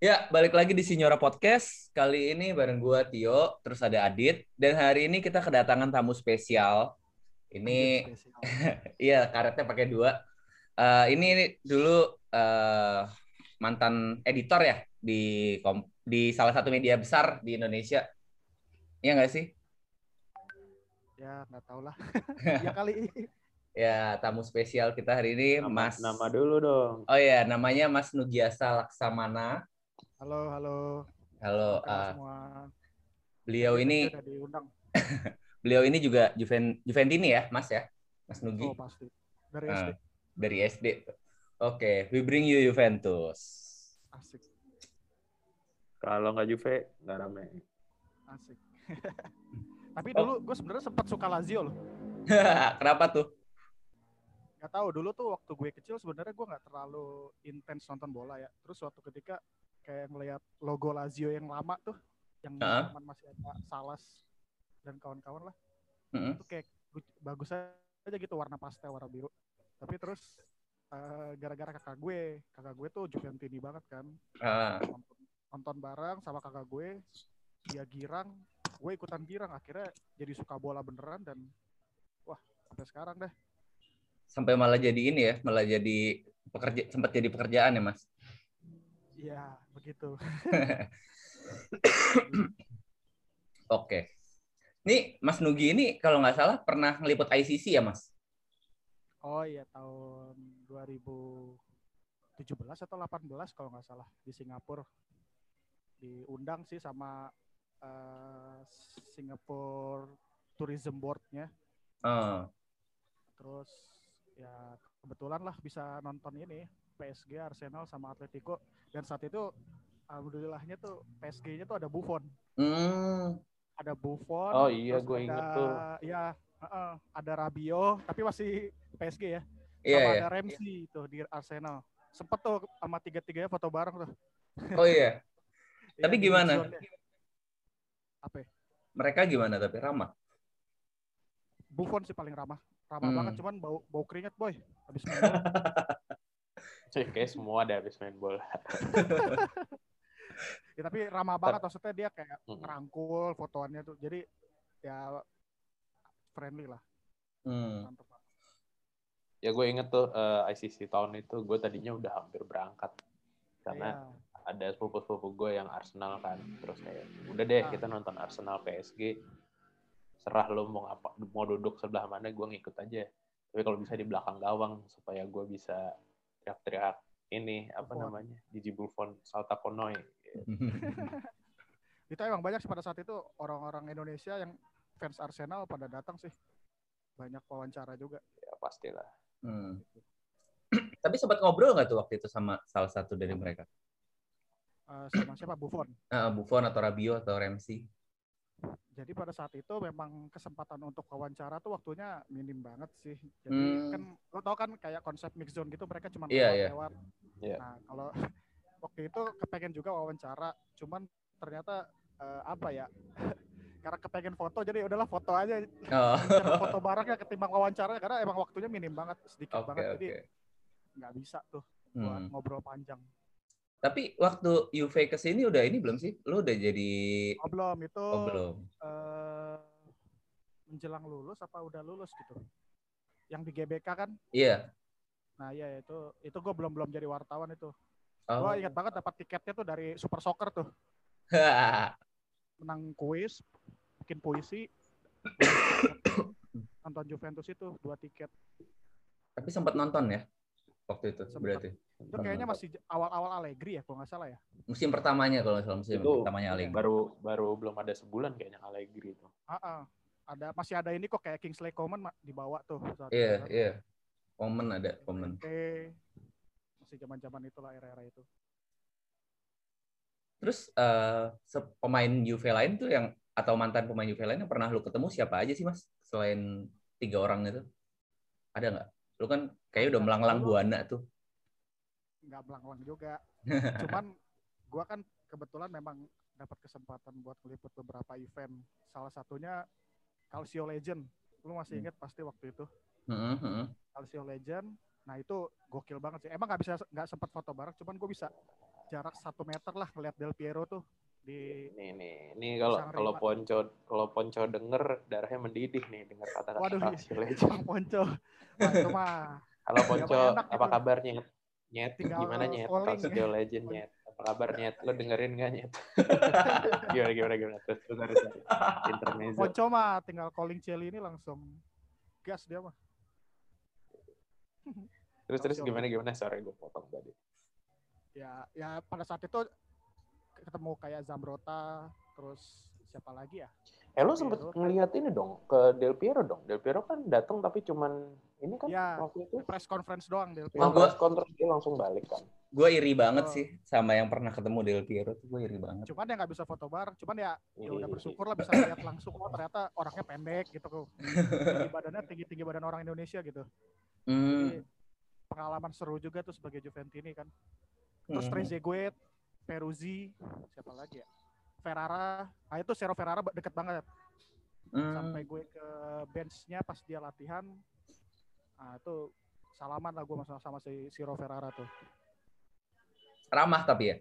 Ya, balik lagi di Sinyora Podcast. Kali ini bareng gua Tio, terus ada Adit, dan hari ini kita kedatangan tamu spesial. Ini, iya karetnya pakai dua. Uh, ini dulu uh, mantan editor ya di di salah satu media besar di Indonesia. Iya nggak sih? Ya nggak tahu lah. ya kali ini. Ya, tamu spesial kita hari ini nama, Mas Nama dulu dong. Oh iya, namanya Mas Nugiasa Laksamana. Halo, halo. Halo. Halo uh, semua. Beliau ini beliau ini juga Juven, Juventini ya, Mas ya? Mas Nugi. Oh, pasti. Dari uh, SD. Dari SD. Oke, okay. we bring you Juventus. Asik. Kalau nggak Juve, nggak rame. Asik. Tapi dulu oh. gue sebenarnya sempat suka Lazio loh. Kenapa tuh? Gak tahu dulu tuh waktu gue kecil sebenarnya gue nggak terlalu intens nonton bola ya. Terus waktu ketika kayak ngelihat logo Lazio yang lama tuh, yang uh -huh. masih ada Salas dan kawan-kawan lah, uh -huh. itu kayak bagus aja gitu warna pastel warna biru. Tapi terus uh, gara-gara kakak gue, kakak gue tuh Juventini banget kan, uh. nonton, nonton bareng sama kakak gue, dia girang, gue ikutan girang, akhirnya jadi suka bola beneran dan wah sampai sekarang deh sampai malah jadi ini ya, malah jadi pekerja sempat jadi pekerjaan ya, Mas? Iya, begitu. Oke. Ini Mas Nugi ini kalau nggak salah pernah ngeliput ICC ya, Mas? Oh iya, tahun 2017 atau 18 kalau nggak salah di Singapura. Diundang sih sama uh, Singapore Tourism Board-nya. Uh. Terus ya kebetulan lah bisa nonton ini PSG, Arsenal sama Atletico dan saat itu alhamdulillahnya tuh PSG-nya tuh ada Buffon. Hmm. Ada Buffon. Oh iya, gue inget tuh. Ya, uh, ada Rabio, tapi masih PSG ya. Iya, sama yeah, ada Ramsey yeah. tuh di Arsenal. Sempet tuh sama tiga-tiganya foto bareng tuh. Oh iya. tapi ya, gimana? Apa? Ya? Mereka gimana tapi ramah? Buffon sih paling ramah ramah hmm. banget cuman bau bau keringat boy habis. kayak semua ada habis main bola. ya, tapi ramah banget maksudnya dia kayak hmm. ngerangkul fotoannya tuh. Jadi ya friendly lah. Hmm. Ya gue inget tuh uh, eh, ICC tahun itu gue tadinya udah hampir berangkat karena yeah. ada sepupu-sepupu gue yang Arsenal kan terus kayak udah deh nah. kita nonton Arsenal PSG serah lo mau apa mau duduk sebelah mana gue ngikut aja tapi kalau bisa di belakang gawang supaya gue bisa teriak-teriak ini apa Buffon. namanya Gigi Buffon Salta Konoi. Itu emang banyak sih pada saat itu orang-orang Indonesia yang fans Arsenal pada datang sih. Banyak wawancara juga. Ya pastilah. Hmm. tapi sempat ngobrol nggak tuh waktu itu sama salah satu dari mereka? Uh, sama siapa? Buffon. Uh, Buffon atau Rabio atau Ramsey jadi pada saat itu memang kesempatan untuk wawancara tuh waktunya minim banget sih. Jadi hmm. kan lo tau kan kayak konsep mix zone gitu mereka cuma yeah, yeah. lewat. Yeah. Nah kalau waktu itu kepengen juga wawancara, cuman ternyata uh, apa ya? karena kepengen foto jadi udahlah foto aja. Oh. foto barengnya ketimbang wawancara karena emang waktunya minim banget sedikit okay, banget okay. jadi nggak bisa tuh buat hmm. ngobrol panjang. Tapi waktu UV ke sini udah ini belum sih? Lu udah jadi Oh, belum itu. Oh, belum. Uh, menjelang lulus apa udah lulus gitu. Yang di GBK kan? Iya. Nah, iya itu itu gue belum belum jadi wartawan itu. Oh. Gue ingat banget dapat tiketnya tuh dari Super Soccer tuh. Menang kuis, bikin puisi, nonton Juventus itu dua tiket. Tapi sempat nonton ya? Waktu itu Sempet. berarti. Itu kayaknya masih awal-awal Allegri ya kalau nggak salah ya. Musim pertamanya kalau salah musim itu pertamanya Allegri. Baru baru belum ada sebulan kayaknya Allegri itu. Uh -uh. Ada masih ada ini kok kayak Kingsley Coman dibawa tuh. Iya, yeah, iya. Yeah. Coman ada, Coman. Oke. Masih zaman-zaman itulah era-era itu. Terus uh, pemain Juve lain tuh yang atau mantan pemain Juve lain yang pernah lu ketemu siapa aja sih Mas selain tiga orang itu? Ada nggak? Lu kan kayak udah melanglang buana tuh. Nggak melanglang juga. Cuman gua kan kebetulan memang dapat kesempatan buat meliput beberapa event. Salah satunya Calcio Legend. Lu masih hmm. inget pasti waktu itu. Mm -hmm. Calcio Legend. Nah itu gokil banget sih. Emang nggak bisa nggak sempat foto bareng, cuman gue bisa jarak satu meter lah ngeliat Del Piero tuh di nih nih ini kalau kalau Ponco kalau Ponco denger darahnya mendidih nih dengar kata-kata Waduh, Bang Ponco. Wah, itu mah. Halo Ponco, apa gitu. kabarnya? Nyet, Tinggal gimana nyet? Prasetyo Legend nyet. Apa kabar nyet? Lo dengerin gak nyet? gimana gimana gimana? Terus terus harus intermezzo. Ponco mah tinggal calling Celi ini langsung gas dia mah. terus terus gimana gimana? Sorry gue potong tadi. Ya ya pada saat itu ketemu kayak Zambrota terus siapa lagi ya Eh lo sempet ngeliat ini dong ke Del Piero dong. Del Piero kan datang tapi cuman ini kan ya, waktu itu press conference doang Del Piero. Oh, press conference dia langsung balik kan. Gue iri banget oh. sih sama yang pernah ketemu Del Piero tuh gue iri banget. Cuman ya nggak bisa foto bareng. Cuman ya ya udah bersyukur lah bisa lihat langsung oh ternyata orangnya pendek gitu kok. tinggi badannya tinggi tinggi badan orang Indonesia gitu. Hmm. Jadi, pengalaman seru juga tuh sebagai Juventini kan. Terus hmm. Trezeguet Peruzzi, siapa lagi ya? Ferrara, ah itu Sero Ferrara deket banget. Hmm. Sampai gue ke benchnya pas dia latihan, ah itu salaman lah gue sama, sama si Siro Ferrara tuh. Ramah tapi ya?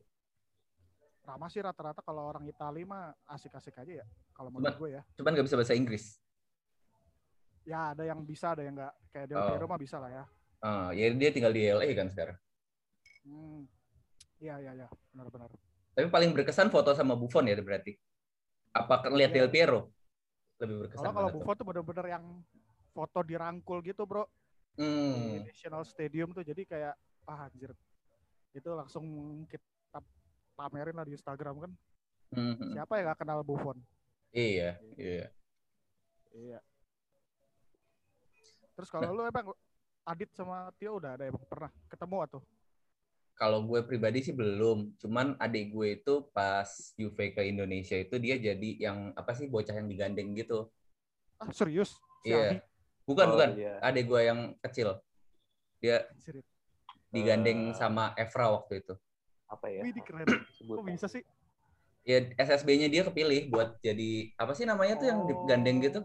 Ramah sih rata-rata kalau orang Italia mah asik-asik aja ya. Kalau menurut gue ya. Cuman gak bisa bahasa Inggris. Ya ada yang bisa, ada yang nggak. Kayak Del Piero oh. mah bisa lah ya. Oh, ya dia tinggal di LA kan sekarang. Hmm. Iya, iya, iya. Benar-benar. Tapi paling berkesan foto sama Buffon ya berarti. Apa lihat ya. Del Piero? Lebih berkesan. Kalau kalau Buffon tuh benar-benar yang foto dirangkul gitu, Bro. Hmm. Di National Stadium tuh jadi kayak ah anjir. Itu langsung kita pamerin lah di Instagram kan. Hmm. Siapa yang gak kenal Buffon? Iya, iya. Iya. Terus kalau nah. lu emang Adit sama Tio udah ada emang pernah ketemu atau? Kalau gue pribadi sih belum. Cuman adik gue itu pas Juve ke Indonesia itu dia jadi yang apa sih bocah yang digandeng gitu. Ah serius? Si iya. Bukan oh, bukan. Iya. Adik gue yang kecil. Dia digandeng uh, sama Evra waktu itu. Apa ya? Wih, keren. Kok bisa sih? Ya SSB-nya dia kepilih buat jadi apa sih namanya oh. tuh yang digandeng gitu?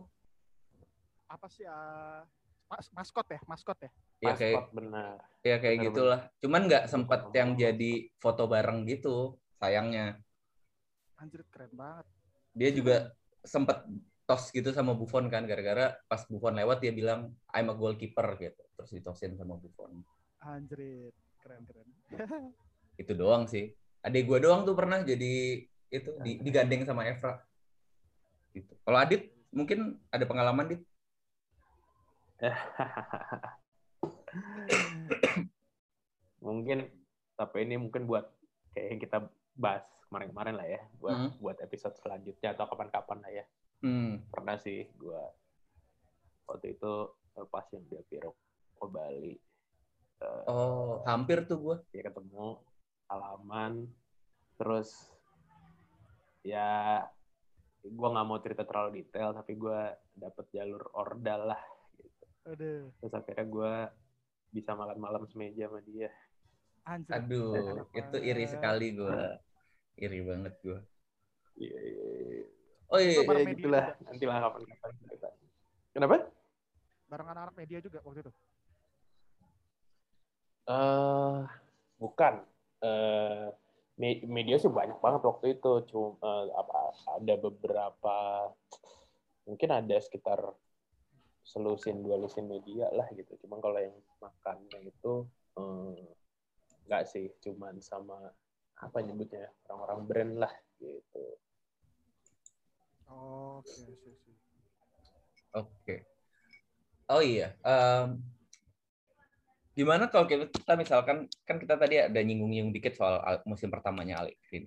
Apa sih? Uh, mas maskot ya, maskot ya. Iya kayak benar. Iya kayak benar, gitulah. Benar. Cuman nggak sempat yang jadi foto bareng gitu, sayangnya. Anjir keren banget. Dia juga sempat tos gitu sama Buffon kan gara-gara pas Buffon lewat dia bilang I'm a goalkeeper gitu. Terus ditosin sama Buffon. Anjir, keren keren. itu doang sih. Adik gua doang tuh pernah jadi itu di, digandeng sama Evra. Gitu. Kalau Adit mungkin ada pengalaman dit? Mungkin tapi ini mungkin buat kayak yang kita bahas kemarin-kemarin lah ya buat hmm. buat episode selanjutnya atau kapan-kapan lah ya hmm. pernah sih gue waktu itu pas yang dia Piro ke Bali uh, oh hampir tuh gue ya ketemu alaman terus ya gue nggak mau cerita terlalu detail tapi gue dapet jalur ordal lah Aduh. Terus akhirnya gue bisa malam-malam semeja sama dia. Anjir. Aduh, itu iri sekali gue. Iri banget gue. Iya, iya, iya. Oh iya, iya gitulah. Nanti lah kapan-kapan cerita. Kenapa? Bareng anak-anak media juga waktu itu? Uh, bukan. Uh, media sih banyak banget waktu itu. Cuma uh, apa ada beberapa mungkin ada sekitar selusin dua lusin media lah gitu. Cuman kalau yang makannya itu enggak eh, sih. Cuman sama apa nyebutnya orang-orang brand lah gitu. Oh, oke okay, oke. Okay. oh iya um, gimana kalau kita misalkan kan kita tadi ada nyinggung-nyinggung dikit soal musim pertamanya Allegri.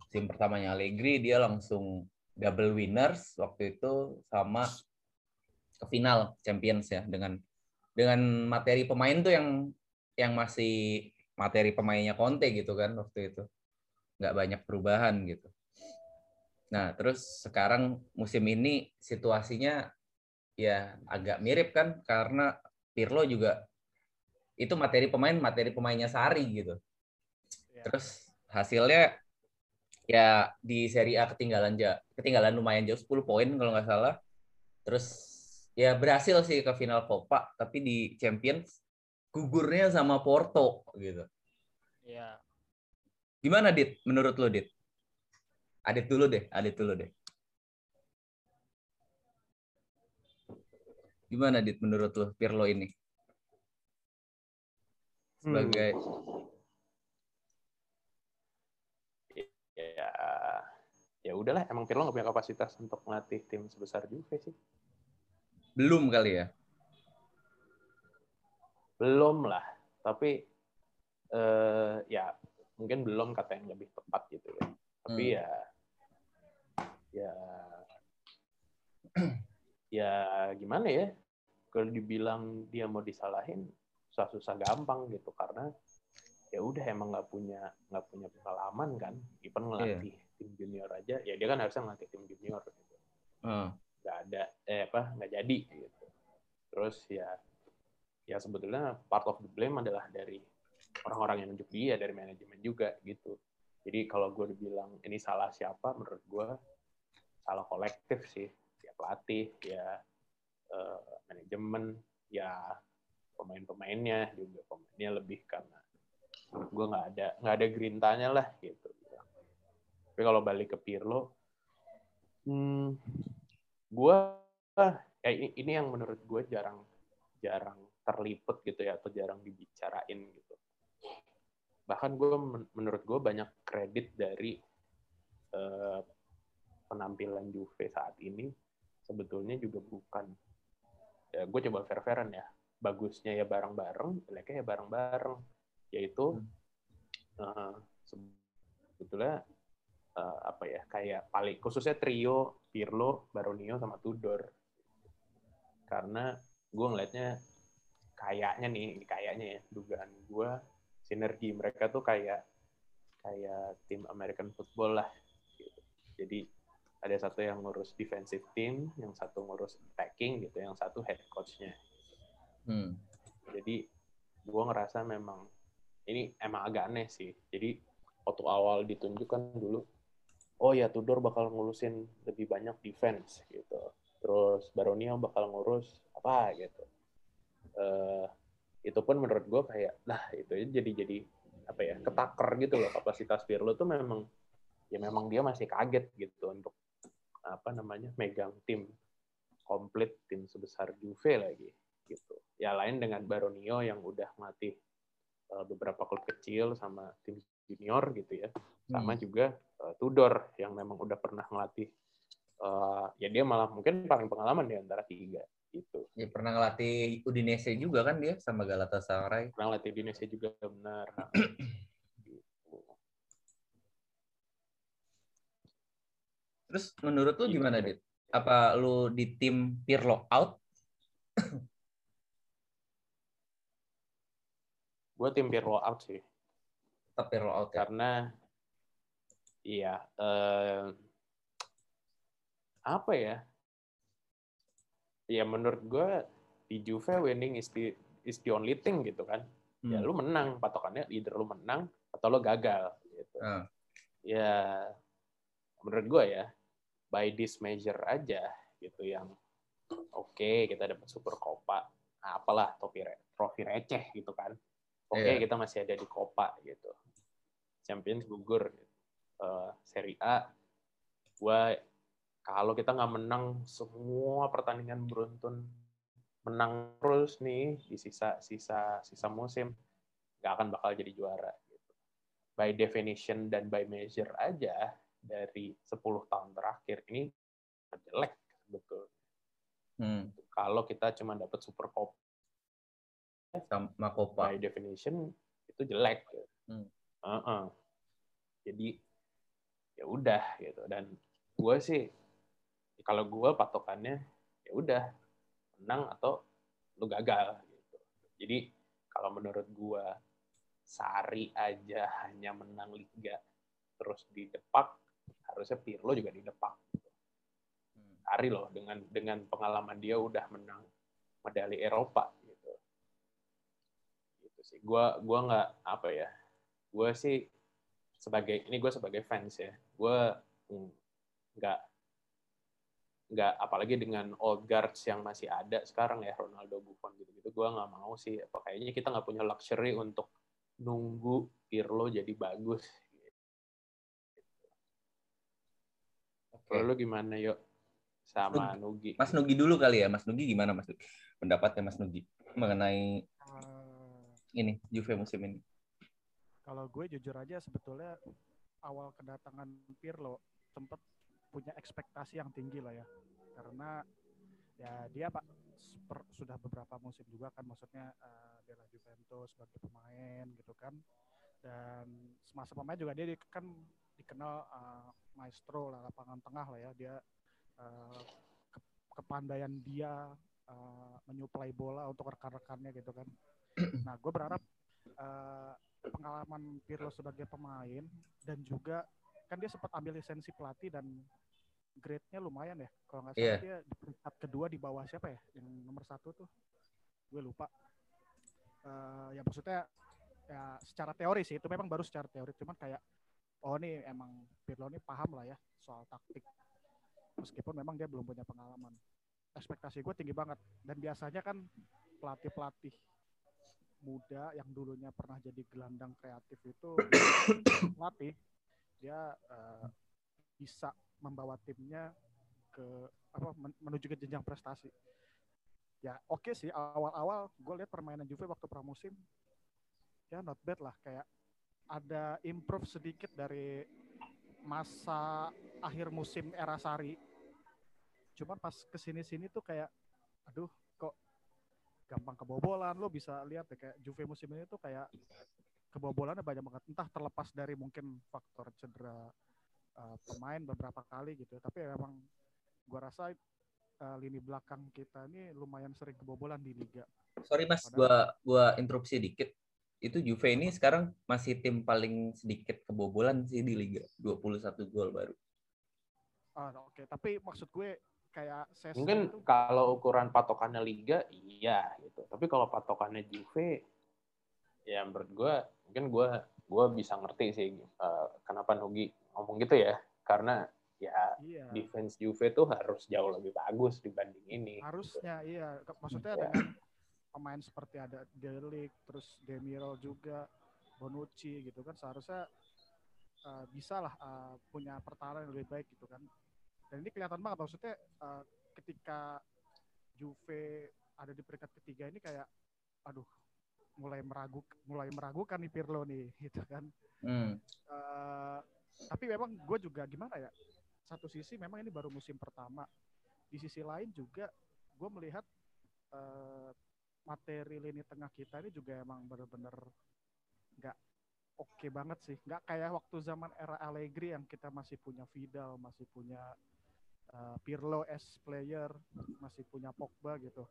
Musim pertamanya Allegri dia langsung double winners waktu itu sama ke final Champions ya dengan dengan materi pemain tuh yang yang masih materi pemainnya Conte gitu kan waktu itu nggak banyak perubahan gitu. Nah terus sekarang musim ini situasinya ya agak mirip kan karena Pirlo juga itu materi pemain materi pemainnya Sari gitu. Ya. Terus hasilnya ya di Serie A ketinggalan ja, ketinggalan lumayan jauh 10 poin kalau nggak salah. Terus ya berhasil sih ke final Copa tapi di Champions gugurnya sama Porto gitu. Iya. Gimana Dit? Menurut lo Dit? Adit dulu deh, Adit dulu deh. Gimana Dit menurut lo Pirlo ini? Sebagai hmm. ya ya udahlah emang Pirlo nggak punya kapasitas untuk melatih tim sebesar Juve sih. Belum kali ya? Belum lah, tapi eh, ya mungkin belum kata yang lebih tepat gitu ya. Tapi hmm. ya ya ya gimana ya kalau dibilang dia mau disalahin susah-susah gampang gitu karena ya udah emang nggak punya nggak punya pengalaman kan even ngelatih yeah. tim junior aja ya dia kan harusnya ngelatih tim junior gitu uh. Ada eh apa nggak jadi gitu. Terus ya ya sebetulnya part of the blame adalah dari orang-orang yang nunjuk dia dari manajemen juga gitu. Jadi kalau gue dibilang ini salah siapa menurut gue salah kolektif sih. Ya pelatih ya uh, manajemen ya pemain-pemainnya juga pemainnya lebih karena menurut gue nggak ada nggak ada gerintanya lah gitu. Tapi kalau balik ke Pirlo hmm, gue ya ini, ini yang menurut gue jarang jarang terliput gitu ya atau jarang dibicarain gitu. Bahkan gue menurut gue banyak kredit dari uh, penampilan Juve saat ini sebetulnya juga bukan. Ya gue coba fair-fairan ya. Bagusnya ya bareng-bareng jeleknya ya bareng-bareng. Yaitu hmm. uh, sebetulnya uh, apa ya kayak paling khususnya trio Pirlo, Baronio sama Tudor karena gue ngelihatnya kayaknya nih kayaknya ya dugaan gue sinergi mereka tuh kayak kayak tim American football lah gitu. jadi ada satu yang ngurus defensive team, yang satu ngurus attacking gitu, yang satu head coachnya. Hmm. Jadi gue ngerasa memang ini emang agak aneh sih. Jadi waktu awal ditunjukkan dulu, oh ya Tudor bakal ngurusin lebih banyak defense gitu. Terus Baronio bakal ngurus apa gitu. Uh, itu pun menurut gue kayak, lah itu jadi jadi apa ya ketaker gitu loh kapasitas Pirlo tuh memang ya memang dia masih kaget gitu untuk apa namanya megang tim komplit tim sebesar Juve lagi gitu. Ya lain dengan Baronio yang udah mati uh, eh, beberapa klub kecil sama tim junior gitu ya. Sama hmm. juga uh, Tudor yang memang udah pernah ngelatih uh, ya dia malah mungkin paling pengalaman di antara tiga gitu. Ya pernah ngelatih Udinese juga kan dia sama Galatasaray. Pernah ngelatih Udinese juga benar. Terus menurut lu gimana, Dit? Apa lu di tim Pirlo out? gue tim Pirlo out sih. Tetap Pirlo out ya? Karena iya eh, apa ya? Ya menurut gue di Juve winning is the is the only thing gitu kan. Ya, hmm. Ya lu menang patokannya either lu menang atau lu gagal gitu. Uh. Ya menurut gue ya by this measure aja gitu yang oke okay, kita dapat super nah, apalah trofi trofi receh gitu kan oke okay, iya. yeah. kita masih ada di copa gitu champions gugur gitu. Uh, seri A gua kalau kita nggak menang semua pertandingan beruntun menang terus nih di sisa sisa sisa musim nggak akan bakal jadi juara gitu. by definition dan by measure aja dari 10 tahun terakhir ini jelek betul. Hmm. Kalau kita cuma dapat super cop sama Copa by definition itu jelek. Hmm. Uh -uh. Jadi ya udah gitu dan gue sih kalau gue patokannya ya udah menang atau lu gagal gitu. Jadi kalau menurut gue Sari aja hanya menang liga terus di depak harusnya Pirlo juga di depan. Ari loh dengan dengan pengalaman dia udah menang medali Eropa gitu. Gitu sih. Gua gua nggak apa ya. Gua sih sebagai ini gue sebagai fans ya gue nggak nggak apalagi dengan old guards yang masih ada sekarang ya Ronaldo Buffon gitu-gitu gue nggak mau sih apa kayaknya kita nggak punya luxury untuk nunggu Pirlo jadi bagus Okay. Lalu gimana yuk sama Nugi. Nugi? Mas Nugi dulu kali ya, Mas Nugi gimana Mas Nugi? Pendapatnya Mas Nugi mengenai hmm. ini Juve musim ini. Kalau gue jujur aja sebetulnya awal kedatangan Pirlo sempat punya ekspektasi yang tinggi lah ya, karena ya dia pak sudah beberapa musim juga kan maksudnya uh, bela Juventus sebagai pemain gitu kan. Dan semasa pemain juga dia kan dikenal uh, maestro lah lapangan tengah lah ya. Dia uh, ke kepandaian dia uh, menyuplai bola untuk rekan-rekannya gitu kan. Nah gue berharap uh, pengalaman Pirlo sebagai pemain dan juga kan dia sempat ambil lisensi pelatih dan grade-nya lumayan ya. Kalau nggak salah yeah. dia di peringkat kedua di bawah siapa ya? Yang nomor satu tuh, gue lupa. Uh, ya maksudnya ya secara teori sih itu memang baru secara teori cuman kayak oh nih emang Pirlo ini paham lah ya soal taktik meskipun memang dia belum punya pengalaman ekspektasi gue tinggi banget dan biasanya kan pelatih pelatih muda yang dulunya pernah jadi gelandang kreatif itu pelatih dia uh, bisa membawa timnya ke apa menuju ke jenjang prestasi. Ya oke okay sih awal-awal gue lihat permainan Juve waktu pramusim ya not bad lah kayak ada improve sedikit dari masa akhir musim era Sari. Cuman pas ke sini-sini tuh kayak aduh gampang kebobolan lo bisa lihat ya kayak Juve musim ini tuh kayak kebobolannya banyak banget. Entah terlepas dari mungkin faktor cedera uh, pemain beberapa kali gitu tapi memang gua rasa uh, lini belakang kita ini lumayan sering kebobolan di liga. Sorry mas Padahal, gua gua interupsi dikit. Itu Juve ini sekarang masih tim paling sedikit kebobolan sih di liga 21 gol baru. Oh, oke. Okay. tapi maksud gue kayak mungkin itu... kalau ukuran patokannya liga iya gitu tapi kalau patokannya Juve ya menurut gue mungkin gue gue bisa ngerti sih uh, kenapa Nugi ngomong gitu ya karena ya iya. defense Juve tuh harus jauh lebih bagus dibanding ini. Harusnya gitu. iya, maksudnya ya. dengan pemain seperti ada Delik, terus Demiral juga, Bonucci gitu kan seharusnya uh, bisa lah uh, punya pertahanan yang lebih baik gitu kan. Dan ini kelihatan banget maksudnya uh, ketika Juve ada di peringkat ketiga ini kayak aduh mulai meragu mulai meragukan nih Pirlo nih gitu kan. Hmm. Uh, tapi memang gue juga gimana ya satu sisi memang ini baru musim pertama di sisi lain juga gue melihat uh, materi lini tengah kita ini juga emang bener-bener nggak oke okay banget sih nggak kayak waktu zaman era Allegri yang kita masih punya Vidal masih punya uh, Pirlo S player masih punya Pogba gitu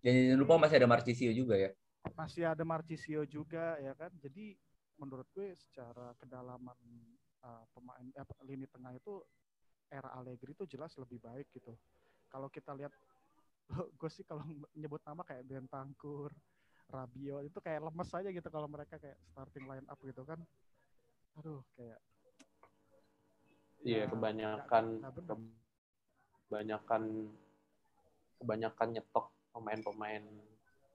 dan jangan lupa masih ada Marcisio juga ya masih ada Marcisio juga ya kan jadi menurut gue secara kedalaman uh, pemain eh, lini tengah itu era Allegri itu jelas lebih baik gitu. Kalau kita lihat gue sih kalau nyebut nama kayak Bentangkur, Rabio itu kayak lemes aja gitu kalau mereka kayak starting line up gitu kan. Aduh kayak Iya, ya, kebanyakan kebanyakan kebanyakan nyetok pemain-pemain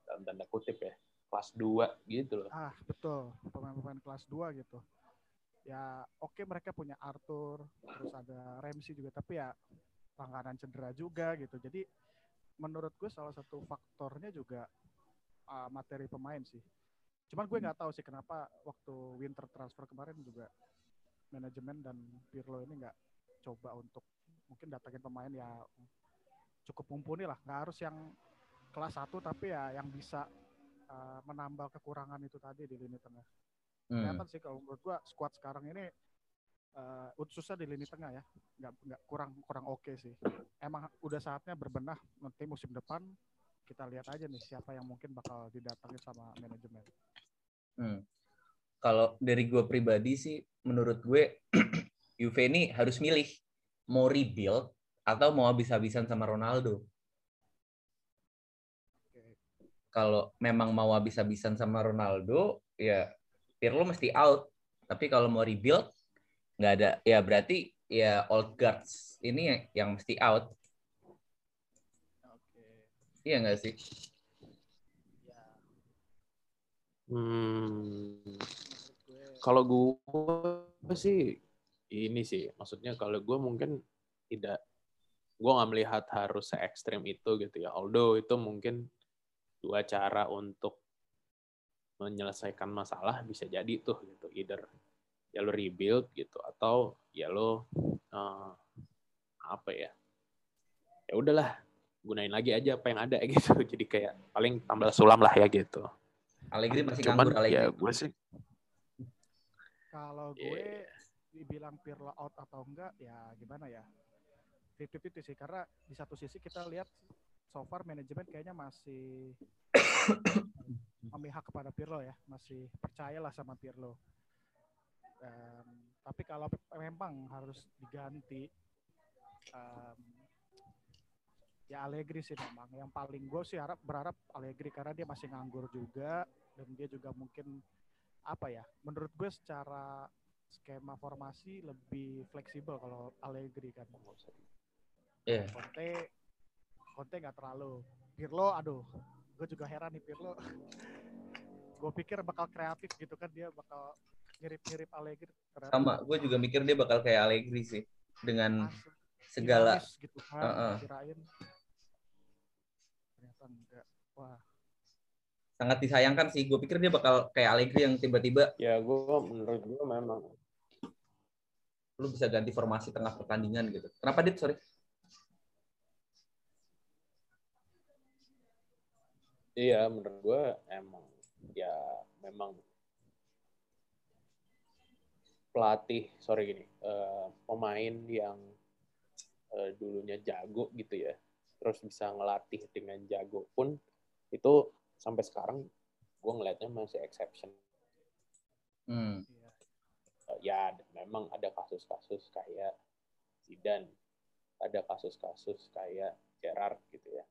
dalam tanda kutip ya kelas 2 gitu loh. Ah, betul. Pemain-pemain kelas 2 gitu. Ya, oke okay, mereka punya Arthur, terus ada Ramsey juga, tapi ya langganan cedera juga gitu. Jadi menurut gue salah satu faktornya juga uh, materi pemain sih. Cuman gue nggak tahu sih kenapa waktu winter transfer kemarin juga manajemen dan Pirlo ini nggak coba untuk mungkin datangin pemain ya cukup mumpuni lah. Nggak harus yang kelas satu tapi ya yang bisa uh, menambal kekurangan itu tadi di lini tengah. Hmm. Kelihatan sih kalau menurut gua squad sekarang ini uh, susah di lini tengah ya, nggak nggak kurang kurang oke okay sih. Emang udah saatnya berbenah nanti musim depan kita lihat aja nih siapa yang mungkin bakal didatangin sama manajemen. Hmm. Kalau dari gue pribadi sih, menurut gue Juve ini harus milih mau rebuild atau mau habis-habisan sama Ronaldo kalau memang mau habis-habisan sama Ronaldo, ya Pirlo mesti out. Tapi kalau mau rebuild, nggak ada. Ya berarti ya old guards ini yang, yang mesti out. Oke. Iya nggak sih? Ya. Hmm. Kalau gue sih ini sih maksudnya kalau gue mungkin tidak gue nggak melihat harus se ekstrim itu gitu ya. Although itu mungkin dua cara untuk menyelesaikan masalah bisa jadi tuh gitu. Either ya lo rebuild gitu atau ya lo uh, apa ya ya udahlah gunain lagi aja apa yang ada gitu. Jadi kayak paling tambah sulam lah ya gitu. Allegri masih Cuman, nganggur Allegri. ya gue sih kalau gue yeah. dibilang Pirlo out atau enggak ya gimana ya 50-50 sih karena di satu sisi kita lihat so far manajemen kayaknya masih memihak kepada Pirlo ya, masih percayalah sama Pirlo. Um, tapi kalau memang harus diganti, um, ya Allegri sih memang. Yang paling gue sih harap berharap Allegri karena dia masih nganggur juga dan dia juga mungkin apa ya? Menurut gue secara skema formasi lebih fleksibel kalau Allegri kan. Yeah. Conte Conte nggak terlalu. Pirlo, aduh, gue juga heran nih Pirlo. gue pikir bakal kreatif gitu kan dia bakal mirip-mirip Allegri. Ternyata Sama, gue juga mikir dia bakal kayak Allegri sih dengan Asli. segala gitu kan, uh -uh. kirain ternyata enggak. Wah. Sangat disayangkan sih. Gue pikir dia bakal kayak Allegri yang tiba-tiba. Ya, gue menurut gue memang. Lu bisa ganti formasi tengah pertandingan gitu. Kenapa dit? Sorry. Iya, menurut gue emang ya memang pelatih sorry gini uh, pemain yang uh, dulunya jago gitu ya terus bisa ngelatih dengan jago pun itu sampai sekarang gue ngelihatnya masih exception hmm. uh, ya memang ada kasus-kasus kayak Zidane ada kasus-kasus kayak Gerard gitu ya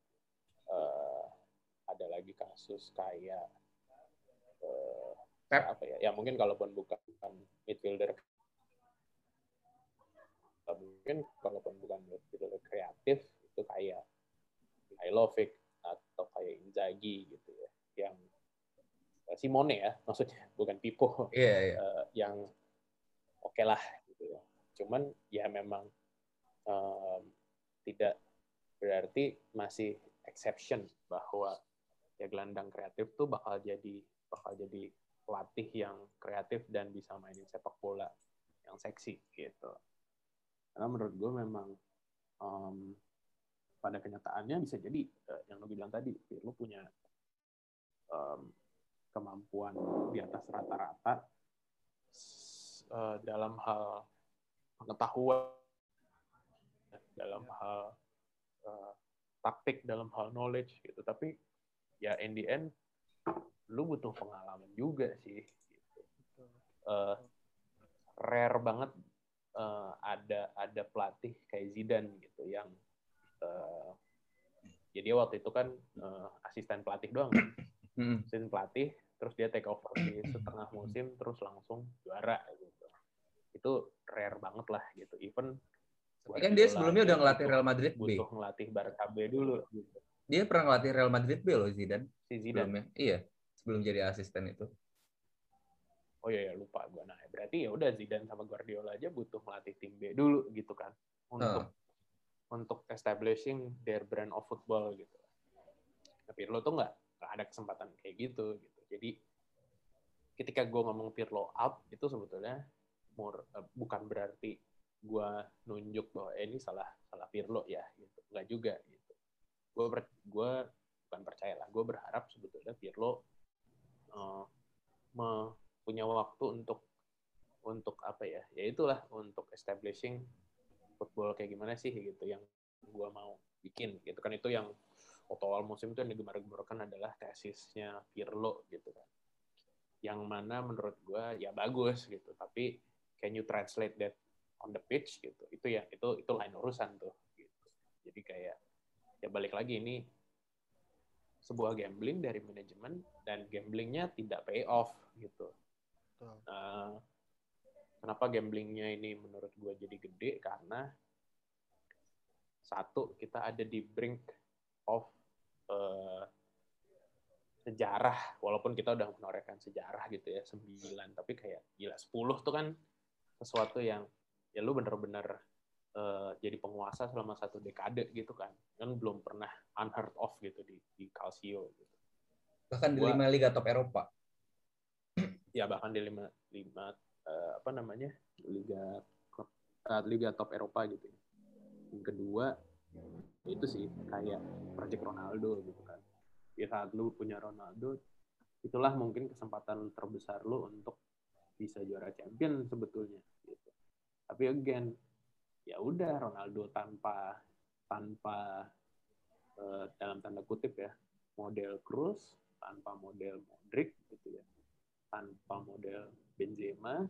uh, ada lagi kasus kayak uh, apa ya? Ya mungkin kalaupun bukan midfielder mungkin kalaupun bukan midfielder kreatif itu kayak Mihailovic atau kayak Inzaghi gitu ya yang uh, Simone ya maksudnya bukan Pipo yeah, yeah. Uh, yang oke okay lah gitu ya cuman ya memang um, tidak berarti masih exception bahwa ya gelandang kreatif tuh bakal jadi bakal jadi pelatih yang kreatif dan bisa mainin sepak bola yang seksi gitu. Karena menurut gue memang um, pada kenyataannya bisa jadi uh, yang lo bilang tadi, lo punya um, kemampuan di atas rata-rata uh, dalam hal pengetahuan, dalam hal uh, taktik, dalam hal knowledge gitu. Tapi ya in the end lu butuh pengalaman juga sih gitu. uh, rare banget uh, ada ada pelatih kayak Zidane jadi waktu itu kan uh, asisten pelatih doang kan asisten pelatih terus dia take over di setengah musim terus langsung juara gitu itu rare banget lah gitu even tapi kan dia sebelumnya udah ngelatih Real Madrid B. Butuh ngelatih Barca B dulu gitu. Dia pernah ngelatih Real Madrid B loh Zidane. Si Zidane. Sebelumnya. Iya, sebelum jadi asisten itu. Oh iya, ya lupa gue nah. Berarti ya udah Zidane sama Guardiola aja butuh ngelatih tim B dulu gitu kan. Untuk uh. Untuk establishing their brand of football gitu. Tapi lo tuh nggak ada kesempatan kayak gitu gitu. Jadi ketika gue ngomong Pirlo out itu sebetulnya more, uh, bukan berarti gue nunjuk bahwa eh, ini salah salah Pirlo ya gitu. Nggak juga gitu gue ber, gue bukan percaya lah gue berharap sebetulnya Pirlo uh, punya waktu untuk untuk apa ya ya itulah untuk establishing football kayak gimana sih gitu yang gue mau bikin gitu kan. Itu yang waktu awal musim itu yang digemar-gemarkan adalah tesisnya Pirlo gitu kan. Yang mana menurut gue ya bagus gitu tapi can you translate that on the pitch gitu? Itu ya itu itu lain urusan tuh gitu. Jadi kayak ya balik lagi ini sebuah gambling dari manajemen dan gamblingnya tidak pay off gitu. Nah, kenapa gamblingnya ini menurut gue jadi gede? Karena satu kita ada di brink of uh, sejarah. Walaupun kita udah menorehkan sejarah gitu ya sembilan tapi kayak gila sepuluh tuh kan sesuatu yang ya lu bener-bener uh, jadi penguasa selama satu dekade gitu kan. Kan belum pernah unheard of gitu di di Calcio gitu. Bahkan di lima liga top Eropa. Ya bahkan di lima lima uh, apa namanya liga uh, liga top Eropa gitu yang kedua itu sih kayak Project Ronaldo gitu kan. Ya saat lu punya Ronaldo itulah mungkin kesempatan terbesar lu untuk bisa juara champion sebetulnya gitu. Tapi again ya udah Ronaldo tanpa tanpa uh, dalam tanda kutip ya model Cruz tanpa model Modric gitu ya tanpa model Benzema,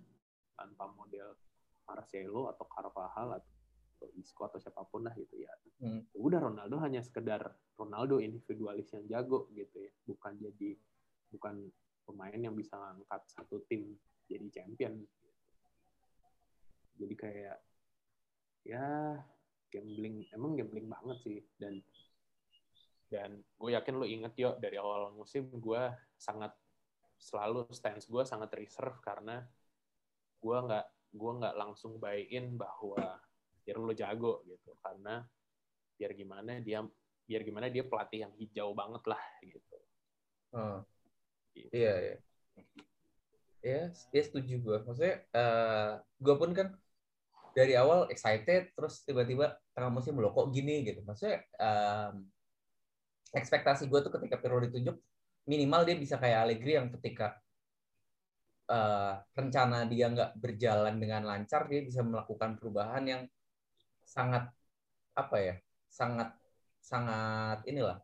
tanpa model Marcelo atau Carvajal atau Isco atau siapa pun lah gitu ya. Hmm. Udah Ronaldo hanya sekedar Ronaldo individualis yang jago gitu ya, bukan jadi bukan pemain yang bisa ngangkat satu tim jadi champion. Jadi kayak ya gambling emang gambling banget sih dan dan gue yakin lo inget yo dari awal musim gue sangat selalu stance gue sangat reserve karena gue nggak gue nggak langsung buy in bahwa biar lo jago gitu karena biar gimana dia biar gimana dia pelatih yang hijau banget lah gitu. Oh. Gitu. Iya iya. Ya, ya setuju gue. Maksudnya uh, eh, gue pun kan dari awal excited terus tiba-tiba tengah musim lo kok gini gitu. Maksudnya um, ekspektasi gue tuh ketika Pirlo ditunjuk minimal dia bisa kayak Allegri yang ketika uh, rencana dia nggak berjalan dengan lancar dia bisa melakukan perubahan yang sangat apa ya sangat sangat inilah.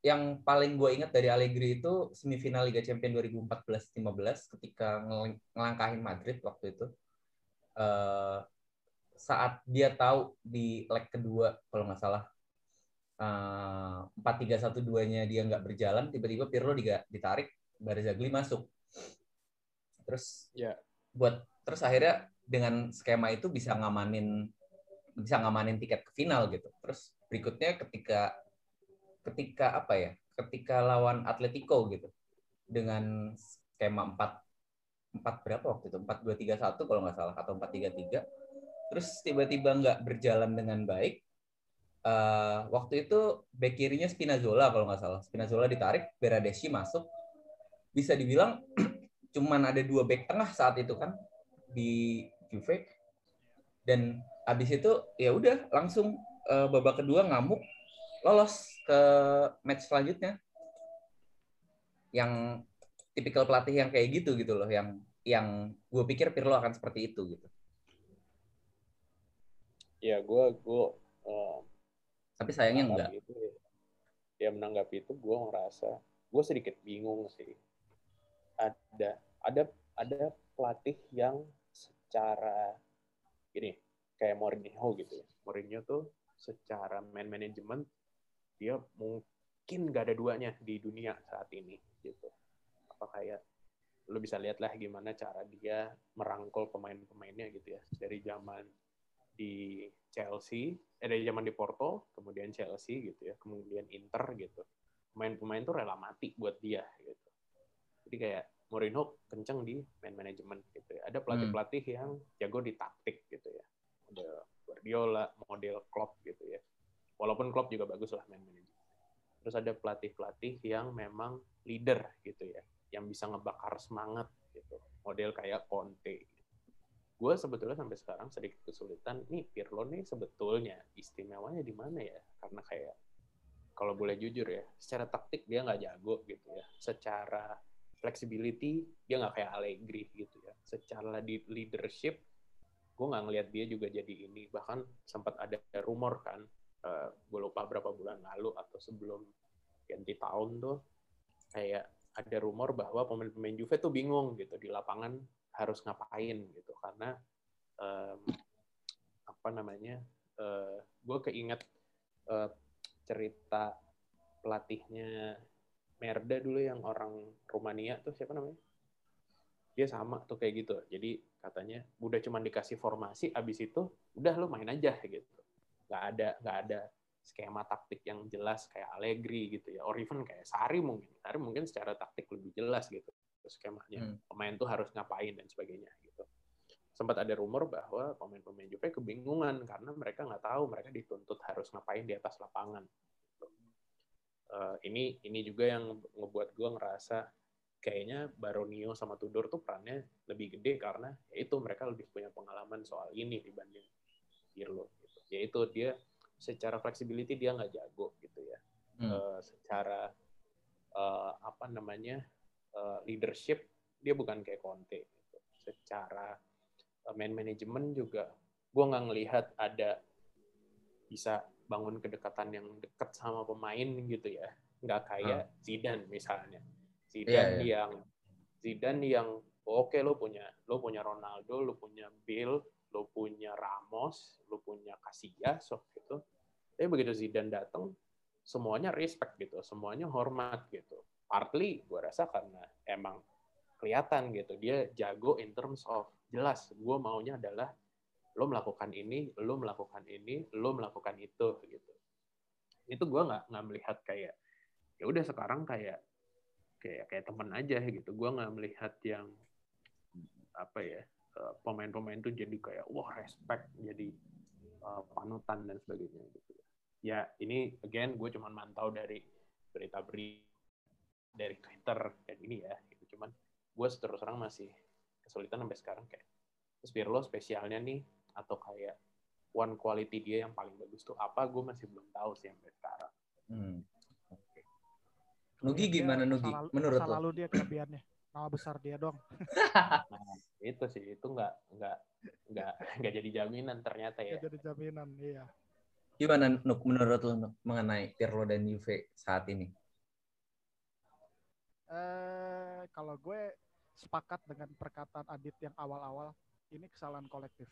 Yang paling gue ingat dari Allegri itu semifinal Liga Champions 2014-15 ketika ngelangkahin Madrid waktu itu. Uh, saat dia tahu di leg kedua kalau nggak salah empat tiga satu duanya dia nggak berjalan tiba-tiba Pirlo ditarik Barzagli masuk. Terus ya. yeah. buat terus akhirnya dengan skema itu bisa ngamanin bisa ngamanin tiket ke final gitu. Terus berikutnya ketika ketika apa ya ketika lawan Atletico gitu dengan skema empat empat berapa waktu itu? Empat dua tiga satu kalau nggak salah atau empat tiga tiga. Terus tiba-tiba nggak berjalan dengan baik uh, waktu itu back kirinya Spinazzola kalau nggak salah. Spinazzola ditarik, Beradeschi masuk. Bisa dibilang cuman ada dua back tengah saat itu kan di Juve. Dan habis itu ya udah langsung uh, babak kedua ngamuk lolos ke match selanjutnya. Yang tipikal pelatih yang kayak gitu gitu loh yang yang gue pikir Pirlo akan seperti itu gitu. Ya, gue gue uh, tapi sayangnya enggak. Itu, ya menanggapi itu gue ngerasa gue sedikit bingung sih. Ada ada ada pelatih yang secara gini kayak Mourinho gitu ya. Mourinho tuh secara man management dia mungkin gak ada duanya di dunia saat ini gitu. Apa kayak lu bisa lihat lah gimana cara dia merangkul pemain-pemainnya gitu ya dari zaman di Chelsea, eh dari zaman di Porto, kemudian Chelsea gitu ya, kemudian Inter gitu. Pemain-pemain tuh rela mati buat dia gitu. Jadi kayak Mourinho kenceng di man management gitu ya. Ada pelatih-pelatih hmm. yang jago di taktik gitu ya. Model Guardiola, model Klopp gitu ya. Walaupun Klopp juga bagus lah man management. Terus ada pelatih-pelatih yang memang leader gitu ya, yang bisa ngebakar semangat gitu. Model kayak Conte gue sebetulnya sampai sekarang sedikit kesulitan nih Pirlo nih sebetulnya istimewanya di mana ya? Karena kayak kalau boleh jujur ya secara taktik dia nggak jago gitu ya. Secara flexibility dia nggak kayak Allegri gitu ya. Secara di leadership gue nggak ngelihat dia juga jadi ini. Bahkan sempat ada rumor kan uh, eh, gue lupa berapa bulan lalu atau sebelum ganti tahun tuh kayak ada rumor bahwa pemain-pemain Juve tuh bingung gitu di lapangan harus ngapain gitu. Karena um, apa namanya uh, eh, gue keinget uh, cerita pelatihnya Merda dulu yang orang Rumania tuh siapa namanya? Dia sama tuh kayak gitu. Jadi katanya udah cuma dikasih formasi abis itu udah lo main aja gitu. Nggak ada nggak ada skema taktik yang jelas kayak Allegri gitu ya or even kayak Sari mungkin. Sari mungkin secara taktik lebih jelas gitu skemanya hmm. pemain tuh harus ngapain dan sebagainya gitu sempat ada rumor bahwa pemain-pemain Juve kebingungan karena mereka nggak tahu mereka dituntut harus ngapain di atas lapangan. Uh, ini ini juga yang ngebuat gue ngerasa kayaknya Baronio sama Tudor tuh perannya lebih gede karena ya itu mereka lebih punya pengalaman soal ini dibanding Pirlo. Gitu. Yaitu dia secara flexibility dia nggak jago gitu ya. Hmm. Uh, secara uh, apa namanya uh, leadership dia bukan kayak Conte. Gitu. Secara uh, man management juga gue nggak ngelihat ada bisa bangun kedekatan yang dekat sama pemain gitu ya. Nggak kayak hmm. Zidane misalnya Zidane yeah, yeah. yang Zidane yang oke okay, lo punya lo punya Ronaldo, lo punya Bill, lo punya Ramos, lo punya Casillas so gitu. Tapi begitu Zidane datang, semuanya respect gitu, semuanya hormat gitu. Partly gue rasa karena emang kelihatan gitu. Dia jago in terms of jelas gue maunya adalah lo melakukan ini, lo melakukan ini, lo melakukan itu gitu. Itu gue nggak nggak melihat kayak ya udah sekarang kayak kayak kayak teman aja gitu. Gue nggak melihat yang apa ya eh, pemain-pemain tuh jadi kayak wah respect jadi uh, panutan dan sebagainya gitu. Ya ini again gue cuman mantau dari berita berita dari Twitter dan ini ya gitu cuman gue terus terang masih kesulitan sampai sekarang kayak Pirlo spesialnya nih atau kayak one quality dia yang paling bagus tuh apa gue masih belum tahu sih sampai sekarang hmm. Nugi gimana Nugi? Lalu, Menurut lo? Lalu dia kelebihannya. Nama besar dia dong. nah, itu sih itu nggak nggak nggak nggak jadi jaminan ternyata ya. Nggak jadi jaminan, iya. Gimana Nuk menurut lo Nuk, mengenai Pirlo dan Juve saat ini? Eh kalau gue sepakat dengan perkataan Adit yang awal-awal ini kesalahan kolektif.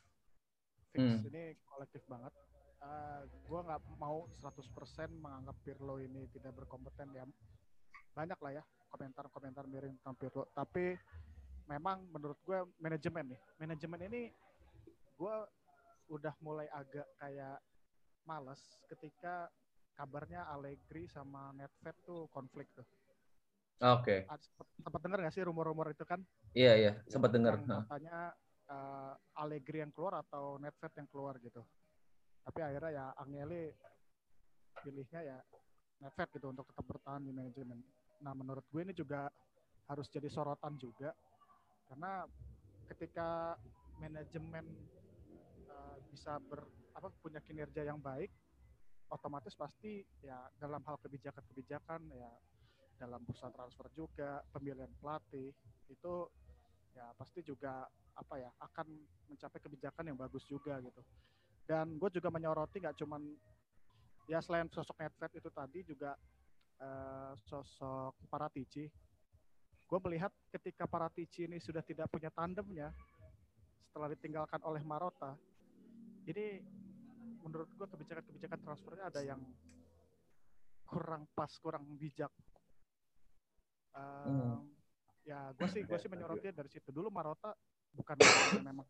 Fix hmm. ini kolektif banget. Uh, gue nggak mau 100% menganggap Pirlo ini tidak berkompeten ya banyak lah ya komentar-komentar miring tentang Pirlo. Tapi memang menurut gue manajemen nih, manajemen ini gue udah mulai agak kayak males ketika kabarnya Allegri sama Nedved tuh konflik tuh. Oke. Okay. Sempat dengar gak sih rumor-rumor itu kan? Iya iya, sempat dengar. Katanya uh, Allegri yang keluar atau Nedved yang keluar gitu. Tapi akhirnya ya Angeli pilihnya ya Nedved gitu untuk tetap bertahan di manajemen. Nah, menurut gue ini juga harus jadi sorotan juga karena ketika manajemen uh, bisa ber apa punya kinerja yang baik, otomatis pasti ya dalam hal kebijakan-kebijakan ya dalam bursa transfer juga pemilihan pelatih itu ya pasti juga apa ya akan mencapai kebijakan yang bagus juga gitu dan gue juga menyoroti nggak cuman ya selain sosok Nedved itu tadi juga uh, sosok Paratici, gue melihat ketika Paratici ini sudah tidak punya tandemnya setelah ditinggalkan oleh Marota, ini menurut gue kebijakan-kebijakan transfernya ada yang kurang pas, kurang bijak. Hmm. Ya, gue sih gue sih menyorotnya dari situ dulu Marota bukan memang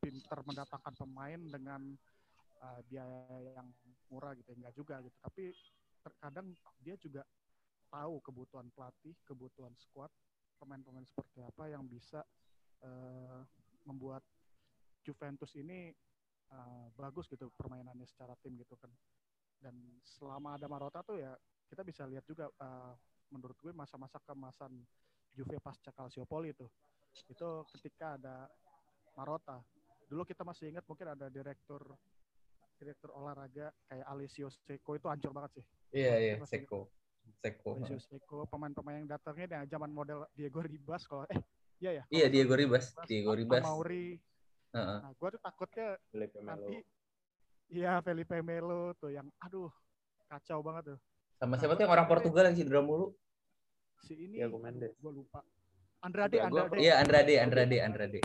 pinter mendatangkan pemain dengan uh, biaya yang murah gitu enggak juga gitu tapi terkadang dia juga tahu kebutuhan pelatih, kebutuhan squad, pemain-pemain seperti apa yang bisa uh, membuat Juventus ini uh, bagus gitu permainannya secara tim gitu kan. Dan selama ada Marotta tuh ya kita bisa lihat juga uh, menurut gue masa-masa kemasan Juve pasca Calciopoli itu. Itu ketika ada Marotta. Dulu kita masih ingat mungkin ada direktur direktur olahraga kayak Alessio Seco itu hancur banget sih. Iya iya Seco. Seco. Alessio Seco pemain-pemain yang datangnya yang zaman model Diego Ribas kalau eh iya ya. Iya Diego Ribas. Diego Ribas. Mauri. Uh -huh. Nah, gue tuh takutnya Felipe Melo. nanti Iya Felipe Melo tuh yang aduh kacau banget tuh. Sama siapa tuh yang orang Portugal yang cedera mulu? Si ini gue lupa. Andrade, Andrade. Iya Andrade, Andrade, Andrade.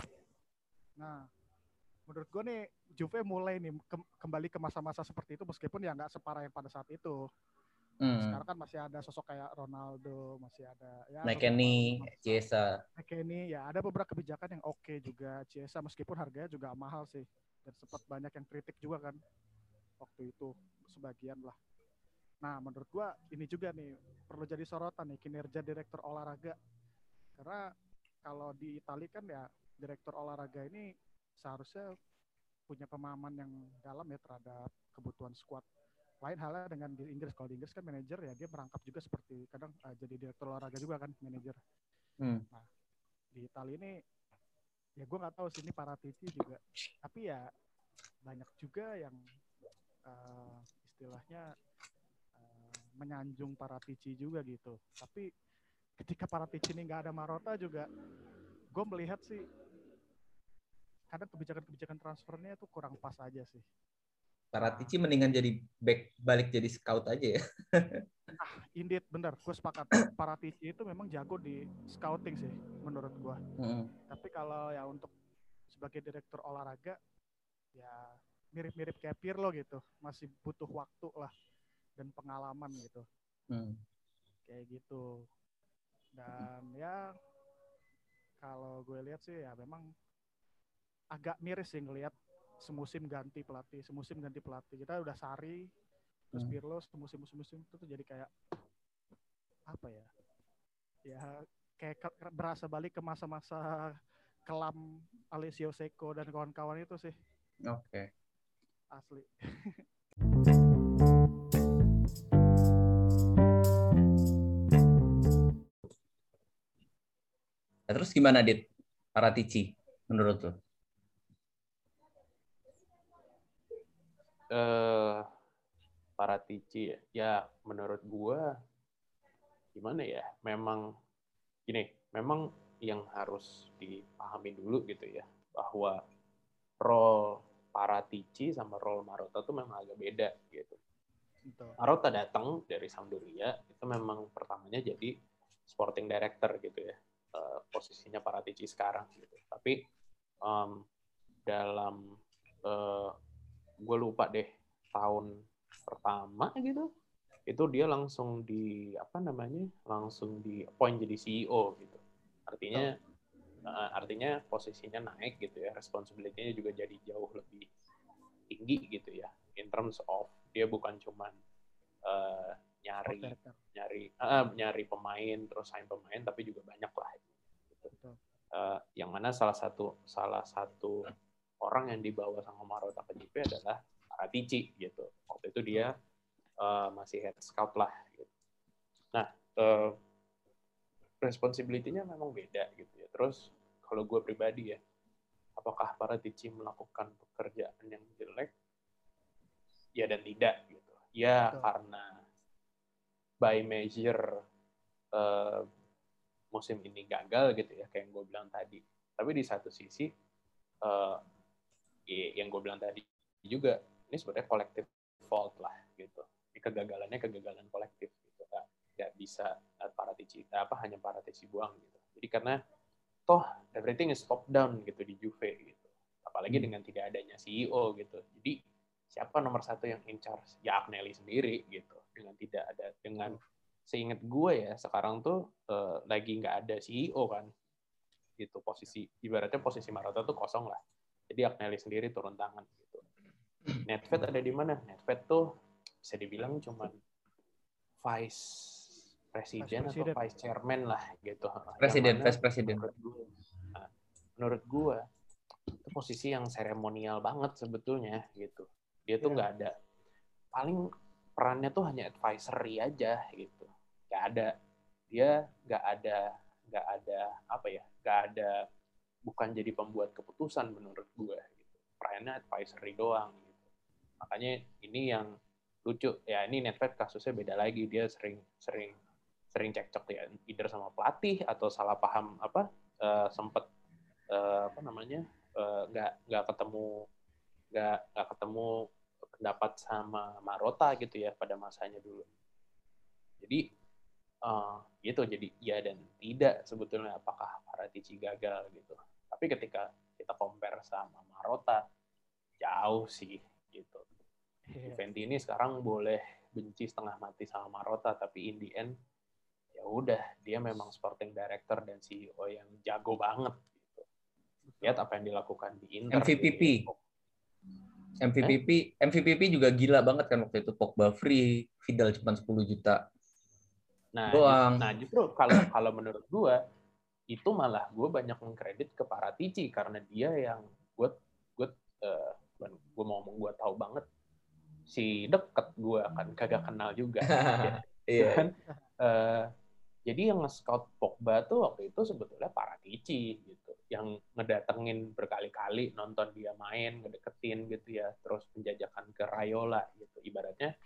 Nah, menurut gue nih Juve mulai nih ke kembali ke masa-masa seperti itu meskipun ya nggak separah yang pada saat itu. Hmm. Sekarang kan masih ada sosok kayak Ronaldo, masih ada ya McKennie, Chiesa. McKennie ya ada beberapa kebijakan yang oke okay juga Chiesa meskipun harganya juga mahal sih dan sempat banyak yang kritik juga kan waktu itu sebagian lah. Nah, menurut gua ini juga nih perlu jadi sorotan nih kinerja direktur olahraga. Karena kalau di Italia kan ya direktur olahraga ini seharusnya punya pemahaman yang dalam ya terhadap kebutuhan squad. Lain halnya dengan di Inggris. Kalau di Inggris kan manajer ya dia merangkap juga seperti kadang uh, jadi direktur olahraga juga kan manajer. Hmm. Nah di Italia ini ya gue nggak tahu sih ini para Titi juga. Tapi ya banyak juga yang uh, istilahnya menyanjung para Titi juga gitu. Tapi ketika para Titi ini nggak ada Marota juga gue melihat sih kadang kebijakan-kebijakan transfernya itu kurang pas aja sih. Paratici nah. mendingan jadi back balik jadi scout aja ya. ah, indeed bener, gue sepakat. Paratici itu memang jago di scouting sih menurut gue. Hmm. Tapi kalau ya untuk sebagai direktur olahraga ya mirip-mirip kayak Pirlo gitu, masih butuh waktu lah dan pengalaman gitu. Hmm. Kayak gitu. Dan ya kalau gue lihat sih ya memang agak miris sih ngelihat semusim ganti pelatih, semusim ganti pelatih. Kita udah Sari, terus hmm. Pirlo, semusim musim itu tuh jadi kayak apa ya? Ya kayak ke, berasa balik ke masa-masa kelam Alessio Seco dan kawan-kawan itu sih. Oke. Okay. Asli. Nah, terus gimana Dit? Paratici menurut lo? uh, Paratici ya, ya menurut gua gimana ya? Memang gini, memang yang harus dipahami dulu gitu ya bahwa role Paratici sama role Marotta tuh memang agak beda gitu. Marotta datang dari Sampdoria itu memang pertamanya jadi sporting director gitu ya uh, posisinya Paratici sekarang gitu. Tapi um, dalam uh, gue lupa deh tahun pertama gitu itu dia langsung di apa namanya langsung di appoint jadi CEO gitu artinya oh. uh, artinya posisinya naik gitu ya responsibility-nya juga jadi jauh lebih tinggi gitu ya in terms of dia bukan cuman uh, nyari nyari uh, nyari pemain terus sign pemain tapi juga banyak lah gitu. Uh, yang mana salah satu salah satu orang yang dibawa sama Marotta ke JP adalah Paratici gitu. Waktu itu dia uh, masih head scout lah. Gitu. Nah, uh, responsibility-nya memang beda gitu ya. Terus kalau gue pribadi ya, apakah Paratici melakukan pekerjaan yang jelek? Ya dan tidak gitu. Ya Betul. karena by measure uh, musim ini gagal gitu ya, kayak yang gue bilang tadi. Tapi di satu sisi uh, yang gue bilang tadi juga ini sebenarnya kolektif fault lah gitu. Ini kegagalannya kegagalan kolektif gitu. Gak, gak bisa eh, para tici apa hanya para tici buang gitu. Jadi karena toh everything is top down gitu di Juve gitu. Apalagi hmm. dengan tidak adanya CEO gitu. Jadi siapa nomor satu yang in charge? Ya Agnelli sendiri gitu. Dengan tidak ada dengan seingat gue ya sekarang tuh uh, lagi nggak ada CEO kan gitu posisi ibaratnya posisi Marotta tuh kosong lah jadi Agnelli sendiri turun tangan gitu. Netfed ada di mana? Netfed tuh bisa dibilang cuma vice presiden atau vice chairman lah gitu. Presiden, vice presiden. Menurut gue, nah, menurut gue itu posisi yang seremonial banget sebetulnya gitu. Dia tuh iya. nggak ada paling perannya tuh hanya advisory aja gitu. Nggak ada dia nggak ada nggak ada apa ya nggak ada bukan jadi pembuat keputusan menurut gue gitu. Perannya advisory doang gitu. Makanya ini yang lucu ya ini Netflix kasusnya beda lagi dia sering sering sering cekcok ya either sama pelatih atau salah paham apa uh, sempet uh, apa namanya eh, nggak uh, nggak ketemu nggak nggak ketemu pendapat sama Marota gitu ya pada masanya dulu jadi uh, gitu jadi ya dan tidak sebetulnya apakah Paratici gagal gitu tapi ketika kita compare sama Marota, jauh sih gitu. Yeah. Juventus ini sekarang boleh benci setengah mati sama Marota, tapi in the end ya udah dia memang sporting director dan CEO yang jago banget gitu. Lihat apa yang dilakukan di Inter. MVPP. MVPP, eh? MVPP juga gila banget kan waktu itu Pogba free, Fidel cuma 10 juta. Nah, doang. Nah, justru kalau kalau menurut gua itu malah gue banyak mengkredit ke Paratici karena dia yang gue uh, gue mau ngomong gue tahu banget si deket gue kan kagak kenal juga iya kan uh, jadi yang nge-scout Pogba tuh waktu itu sebetulnya Paratici gitu yang ngedatengin berkali-kali nonton dia main ngedeketin gitu ya terus penjajakan ke Rayola gitu ibaratnya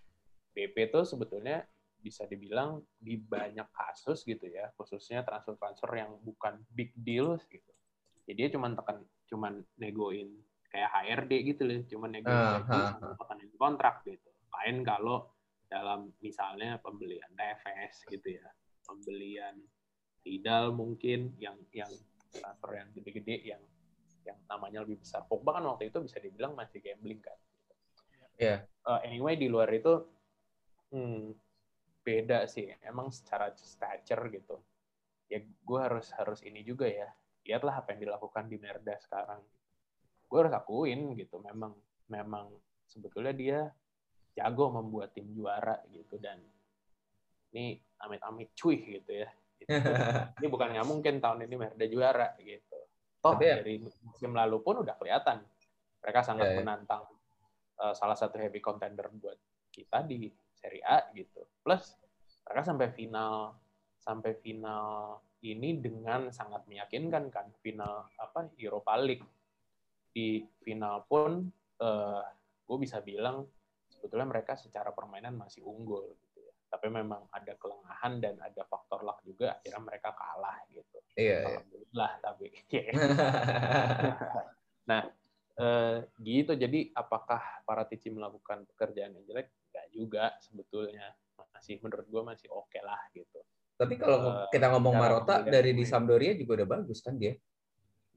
BP tuh sebetulnya bisa dibilang di banyak kasus gitu ya khususnya transfer-transfer yang bukan big deal gitu jadi dia cuma tekan cuman negoin kayak HRD gitu loh, cuma negoin uh, uh, uh. kontrak gitu. Lain kalau dalam misalnya pembelian TFS gitu ya, pembelian Tidal mungkin yang yang transfer yang gede-gede yang yang namanya lebih besar. Pogba kan waktu itu bisa dibilang masih gambling kan. Yeah. Uh, anyway di luar itu hmm, beda sih. Emang secara stature gitu. Ya gue harus harus ini juga ya. Lihatlah apa yang dilakukan di Merda sekarang gue harus akuin gitu memang memang sebetulnya dia jago membuat tim juara gitu dan ini amit-amit cuy gitu ya gitu. ini bukan nggak mungkin tahun ini Merda juara gitu toh ya, dari musim lalu pun udah kelihatan mereka sangat ya, ya. menantang uh, salah satu heavy contender buat kita di Serie A gitu plus mereka sampai final sampai final ini dengan sangat meyakinkan kan final apa Europa League di final pun uh, eh, gue bisa bilang sebetulnya mereka secara permainan masih unggul. Tapi memang ada kelengahan dan ada faktor luck juga akhirnya mereka kalah gitu. Iya. iya. Alhamdulillah iya. tapi. nah uh, gitu jadi apakah para Tici melakukan pekerjaan yang jelek? Enggak juga sebetulnya masih menurut gue masih oke okay lah gitu. Tapi kalau uh, kita ngomong Marota dari di Sampdoria juga udah bagus kan dia?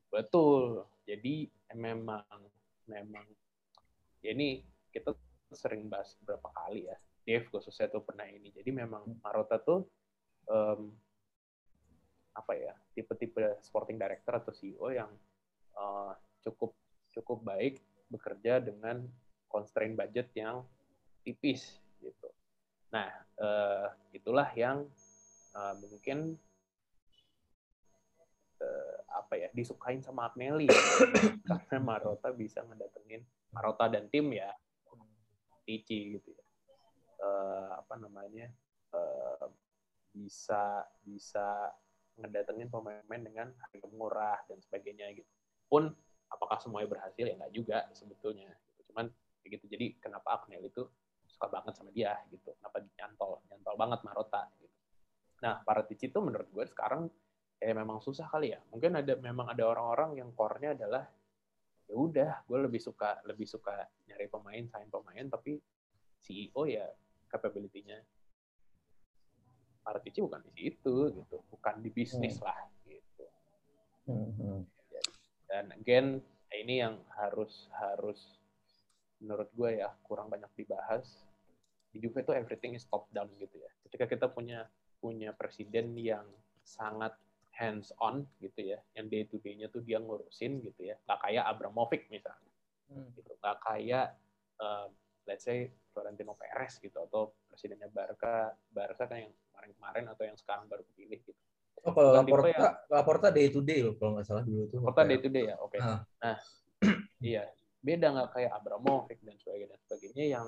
Betul. Jadi memang memang ya ini kita sering bahas berapa kali ya. Dave khususnya tuh pernah ini. Jadi memang Marota tuh um, apa ya tipe-tipe sporting director atau CEO yang uh, cukup cukup baik bekerja dengan constraint budget yang tipis gitu. Nah uh, itulah yang uh, mungkin uh, apa ya disukain sama Agnelli karena Marota bisa ngedatengin Marota dan tim ya Tici gitu ya uh, apa namanya uh, bisa bisa ngedatengin pemain-pemain dengan harga murah dan sebagainya gitu. Pun apakah semuanya berhasil? Ya nggak juga sebetulnya. Gitu. cuman kayak gitu. Jadi kenapa Agnelli itu suka banget sama dia gitu? Kenapa nyantol? Nyantol banget Marota gitu. Nah para Tici itu menurut gue sekarang kayak memang susah kali ya. Mungkin ada memang ada orang-orang yang core-nya adalah ya udah, gue lebih suka lebih suka nyari pemain, sign pemain, tapi CEO ya capability-nya Paratici bukan di situ gitu, bukan di bisnis hmm. lah gitu. Hmm. Dan again ini yang harus harus menurut gue ya kurang banyak dibahas. Di Juve itu everything is top down gitu ya. Ketika kita punya punya presiden yang sangat hands on gitu ya yang day to day-nya tuh dia ngurusin gitu ya nggak kayak Abramovich misalnya hmm. gitu nggak kayak uh, let's say Florentino Perez gitu atau presidennya Barca Barca kan yang kemarin-kemarin atau yang sekarang baru kepilih gitu Oh, kalau Laporta, yang, Laporta day to day loh kalau nggak salah dulu tuh. Laporta day to day ya, oke. Okay. Ah. Nah, iya, beda nggak kayak Abramovich dan sebagainya dan sebagainya yang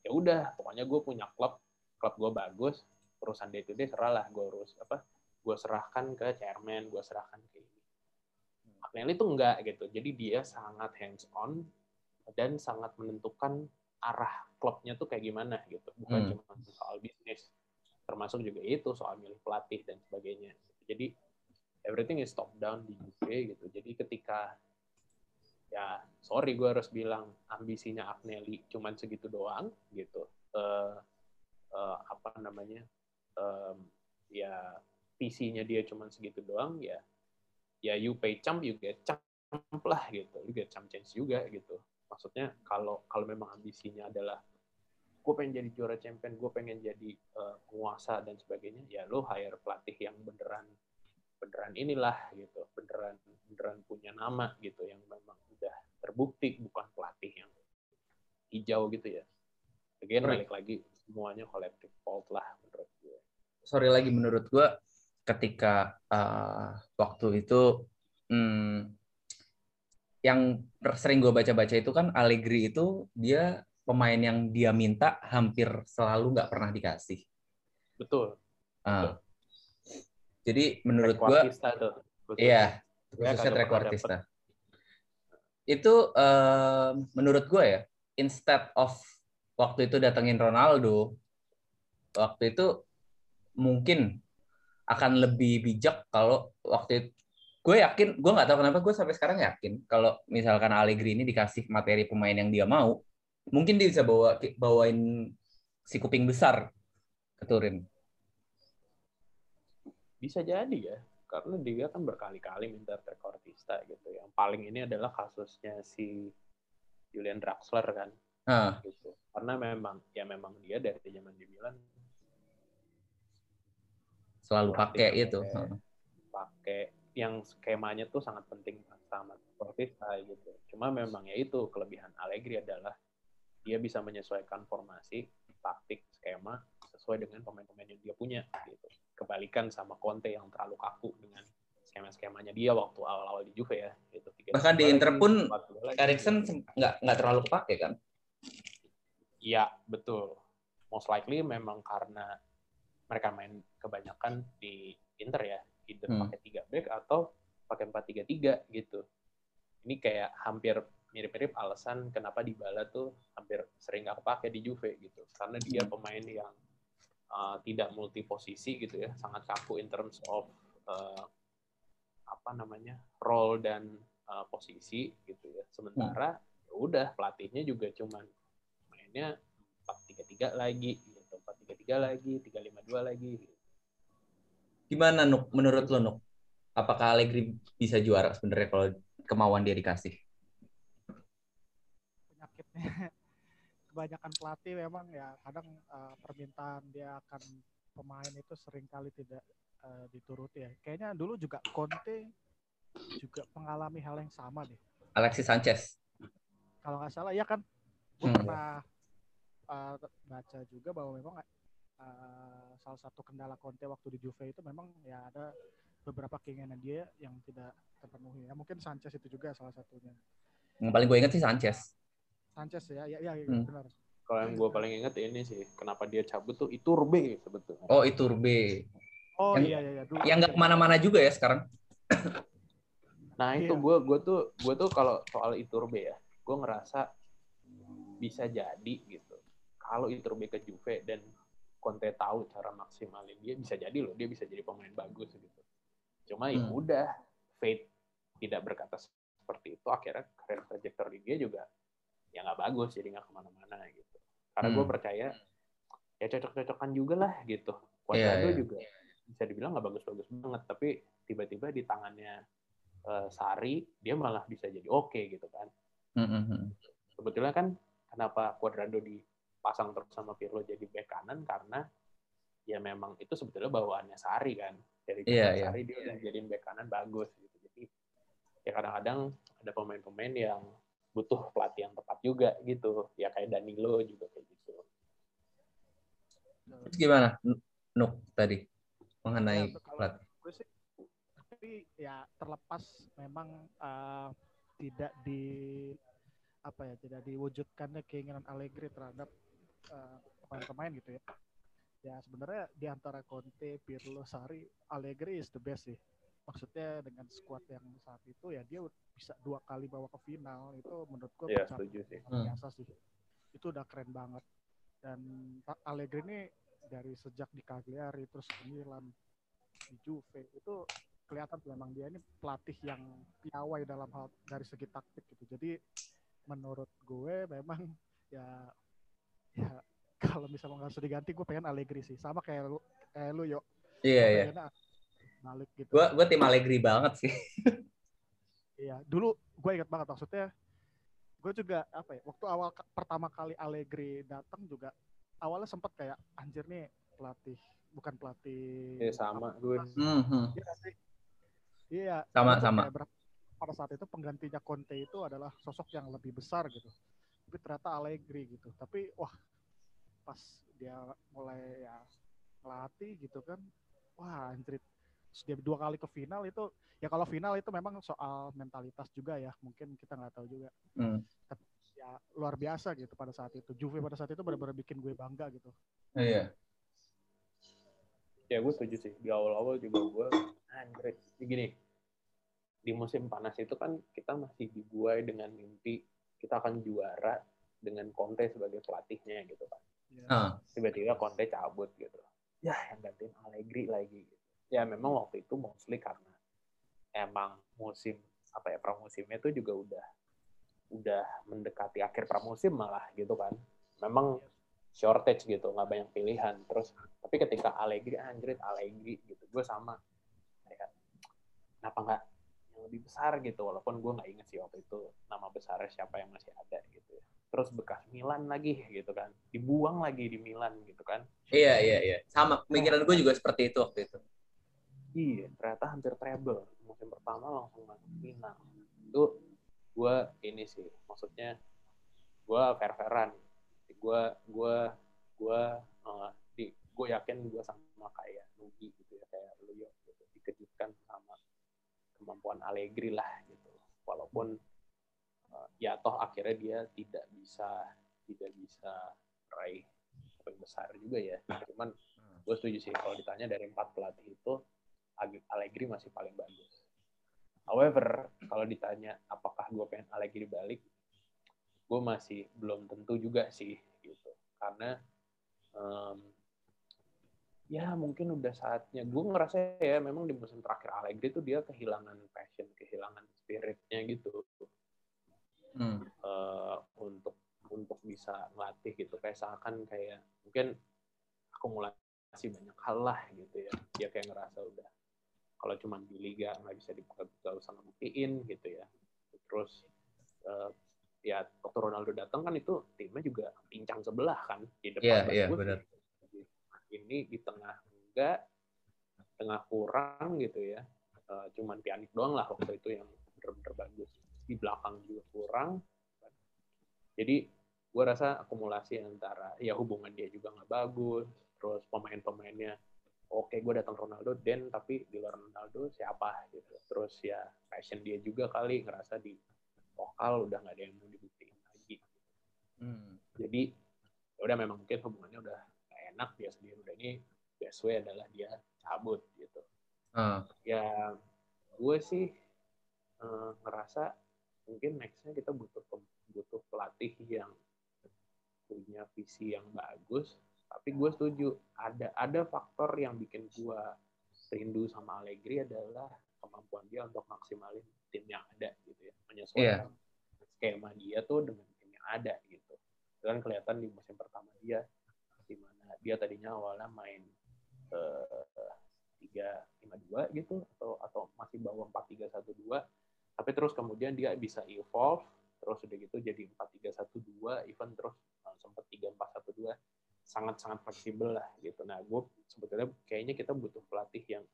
ya udah, pokoknya gue punya klub, klub gue bagus, perusahaan day to day seralah gue urus apa gue serahkan ke chairman, gue serahkan ke ini. Agnelli itu enggak gitu. Jadi dia sangat hands on dan sangat menentukan arah klubnya tuh kayak gimana gitu. Bukan hmm. cuma soal bisnis, termasuk juga itu soal milih pelatih dan sebagainya. Jadi everything is top down di UK gitu. Jadi ketika ya sorry gue harus bilang ambisinya Agnelli cuman segitu doang gitu. Uh, uh, apa namanya? Um, ya PC-nya dia cuma segitu doang ya ya you pay champ you get champ lah gitu you get champ chance juga gitu maksudnya kalau kalau memang ambisinya adalah gue pengen jadi juara champion gue pengen jadi uh, penguasa dan sebagainya ya lo hire pelatih yang beneran beneran inilah gitu beneran beneran punya nama gitu yang memang udah terbukti bukan pelatih yang hijau gitu ya again right. balik lagi semuanya collective fault lah menurut gue sorry lagi menurut gue ketika uh, waktu itu hmm, yang sering gue baca-baca itu kan Allegri itu dia pemain yang dia minta hampir selalu nggak pernah dikasih. Betul. Uh, Jadi menurut gue, iya, khususnya trequartista. Itu uh, menurut gue ya, instead of waktu itu datengin Ronaldo, waktu itu mungkin akan lebih bijak kalau waktu itu gue yakin gue nggak tahu kenapa gue sampai sekarang yakin kalau misalkan Allegri ini dikasih materi pemain yang dia mau mungkin dia bisa bawa bawain si kuping besar ke Turin. Bisa jadi ya karena dia kan berkali-kali minta rekortista gitu. Yang paling ini adalah kasusnya si Julian Draxler kan. Ah. gitu. Karena memang ya memang dia dari zaman di Milan. Selalu pakai itu pakai yang skemanya tuh sangat penting sama Sportiva gitu. Cuma memang ya itu kelebihan Allegri adalah dia bisa menyesuaikan formasi, taktik, skema sesuai dengan pemain-pemain yang dia punya gitu. Kebalikan sama Conte yang terlalu kaku dengan skema-skemanya dia waktu awal-awal di Juve ya gitu. Bahkan di Inter pun Erikson nggak nggak terlalu pakai kan? Iya, betul. Most likely memang karena mereka main kebanyakan di Inter ya either hmm. pakai tiga back atau pakai empat tiga tiga gitu ini kayak hampir mirip-mirip alasan kenapa di Bala tuh hampir sering nggak kepake di Juve gitu karena dia hmm. pemain yang uh, tidak multi posisi gitu ya sangat kaku in terms of uh, apa namanya role dan uh, posisi gitu ya sementara hmm. ya udah pelatihnya juga cuman mainnya empat tiga tiga lagi gitu empat tiga tiga lagi tiga lima dua lagi gitu. Gimana Nuk menurut lo Nuk? Apakah Allegri bisa juara sebenarnya kalau kemauan dia dikasih? Penyakitnya kebanyakan pelatih memang ya kadang uh, permintaan dia akan pemain itu sering kali tidak uh, dituruti ya. Kayaknya dulu juga Conte juga mengalami hal yang sama deh. Alexis Sanchez. Kalau nggak salah ya kan, gue hmm. pernah uh, baca juga bahwa memang uh, salah satu kendala Conte waktu di Juve itu memang ya ada beberapa keinginan dia yang tidak terpenuhi. Ya mungkin Sanchez itu juga salah satunya. Yang paling gue ingat sih Sanchez. Sanchez ya, ya, ya, ya hmm. benar. Kalau yang gue paling ingat ini sih, kenapa dia cabut tuh Iturbe sebetulnya. Oh Iturbe. Oh yang, iya iya. iya. Dulu yang nggak ke mana-mana juga ya sekarang. nah itu gue iya. gue tuh gue tuh kalau soal Iturbe ya, gue ngerasa bisa jadi gitu. Kalau Iturbe ke Juve dan Conte tahu cara maksimalin dia bisa jadi loh dia bisa jadi pemain bagus gitu cuma ya hmm. ya udah Fate tidak berkata seperti itu akhirnya career trajectory dia juga ya nggak bagus jadi nggak ke mana-mana gitu karena hmm. gue percaya ya cocok-cocokan juga lah gitu Cuadrado yeah, yeah. juga bisa dibilang nggak bagus-bagus banget tapi tiba-tiba di tangannya uh, Sari dia malah bisa jadi oke okay, gitu kan mm -hmm. sebetulnya kan kenapa Cuadrado di pasang terus sama Pirlo jadi bek kanan karena ya memang itu sebetulnya bawaannya Sari kan. Dari yeah, iya. Sari yeah. dia udah jadiin bek kanan bagus gitu. Jadi ya kadang-kadang ada pemain-pemain yang butuh pelatih yang tepat juga gitu. Ya kayak Danilo juga kayak gitu. Terus gimana Nuk tadi? Mengenai ya, pelatih. gue sih tapi ya terlepas memang uh, tidak di apa ya tidak diwujudkannya keinginan Allegri terhadap pemain-pemain uh, gitu ya. Ya sebenarnya di antara Conte, Pirlo, Sari, Allegri is the best sih. Maksudnya dengan skuad yang saat itu ya dia bisa dua kali bawa ke final itu menurut gue yeah, setuju sih. biasa sih. Itu udah keren banget. Dan Allegri ini dari sejak di Cagliari terus ke Milan di Juve itu kelihatan memang dia ini pelatih yang piawai dalam hal dari segi taktik gitu. Jadi menurut gue memang ya ya kalau misalnya nggak usah diganti gue pengen Allegri sih. Sama kayak lu kayak lu yuk iya iya. balik gitu. Gue gue tim Allegri banget sih. Iya dulu gue ingat banget maksudnya gue juga apa ya waktu awal pertama kali Allegri datang juga awalnya sempat kayak anjir nih pelatih bukan pelatih iya sama gue mm-hmm. iya sama sama. pada saat itu penggantinya Conte itu adalah sosok yang lebih besar gitu tapi ternyata Allegri gitu. Tapi wah pas dia mulai ya ngelatih gitu kan wah anjrit. Dia dua kali ke final itu ya kalau final itu memang soal mentalitas juga ya mungkin kita nggak tahu juga. Hmm. tapi ya luar biasa gitu pada saat itu. Juve pada saat itu benar-benar bikin gue bangga gitu. Iya. Ya gue setuju sih. Di awal-awal juga gue anjir gini di musim panas itu kan kita masih dibuai dengan mimpi kita akan juara dengan Conte sebagai pelatihnya gitu kan. Yeah. tiba-tiba Conte cabut gitu. Ya yang gantiin Allegri lagi gitu. ya memang waktu itu mostly karena emang musim apa ya pramusimnya itu juga udah udah mendekati akhir pramusim malah gitu kan. Memang shortage gitu nggak banyak pilihan. Terus tapi ketika Allegri anjrit Allegri gitu gue sama. Kayak kenapa nggak yang lebih besar gitu walaupun gue nggak inget sih waktu itu nama besarnya siapa yang masih ada gitu ya. Terus bekas Milan lagi gitu kan dibuang lagi di Milan gitu kan. Iya iya iya. Sama pemikiran gue juga seperti itu waktu itu. Iya ternyata hampir treble musim pertama langsung masuk final. Itu gue ini sih maksudnya gue fair fairan gue gue gue uh, di gue yakin gue sama kayak Nugi gitu ya kayak lu gitu, dikejutkan kemampuan Allegri lah gitu. Walaupun uh, ya toh akhirnya dia tidak bisa tidak bisa raih poin besar juga ya. Cuman gue setuju sih kalau ditanya dari empat pelatih itu Allegri masih paling bagus. However kalau ditanya apakah gue pengen Allegri balik gue masih belum tentu juga sih gitu. Karena um, ya mungkin udah saatnya. Gue ngerasa ya memang di musim terakhir Allegri tuh dia kehilangan passion kehilangan spiritnya gitu. Hmm. uh, untuk untuk bisa ngelatih gitu. Kayak seakan kayak mungkin akumulasi banyak hal lah gitu ya. Dia kayak ngerasa udah kalau cuma di liga nggak bisa dibuka gak usah ngebuktiin gitu ya. Terus uh, ya waktu Ronaldo datang kan itu timnya juga pincang sebelah kan di depan yeah, yeah, benar. Ini di tengah enggak tengah kurang gitu ya. Uh, cuman pianik doang lah waktu itu yang benar-benar bagus. Di belakang juga kurang. Jadi gue rasa akumulasi antara ya hubungan dia juga nggak bagus terus pemain-pemainnya oke gue datang Ronaldo dan tapi di luar Ronaldo siapa gitu. Terus ya passion dia juga kali ngerasa di lokal udah nggak ada yang mau dibuktiin lagi. Hmm. jadi ya udah memang mungkin hubungannya udah enak dia sendiri. Udah ini best way adalah dia cabut gitu. Uh. ya gue sih uh, ngerasa mungkin nextnya kita butuh butuh pelatih yang punya visi yang bagus. Tapi gue setuju ada ada faktor yang bikin gue rindu sama Allegri adalah kemampuan dia untuk maksimalin tim yang ada gitu ya. Menyesuaikan yeah. skema dia tuh dengan tim yang ada gitu. Dan kelihatan di musim pertama dia dia tadinya awalnya main eh, tiga lima dua gitu atau atau masih bawa empat tiga satu dua tapi terus kemudian dia bisa evolve terus udah gitu jadi empat tiga satu dua even terus uh, sempat tiga empat satu dua sangat sangat fleksibel lah gitu nah gue sebetulnya kayaknya kita butuh pelatih yang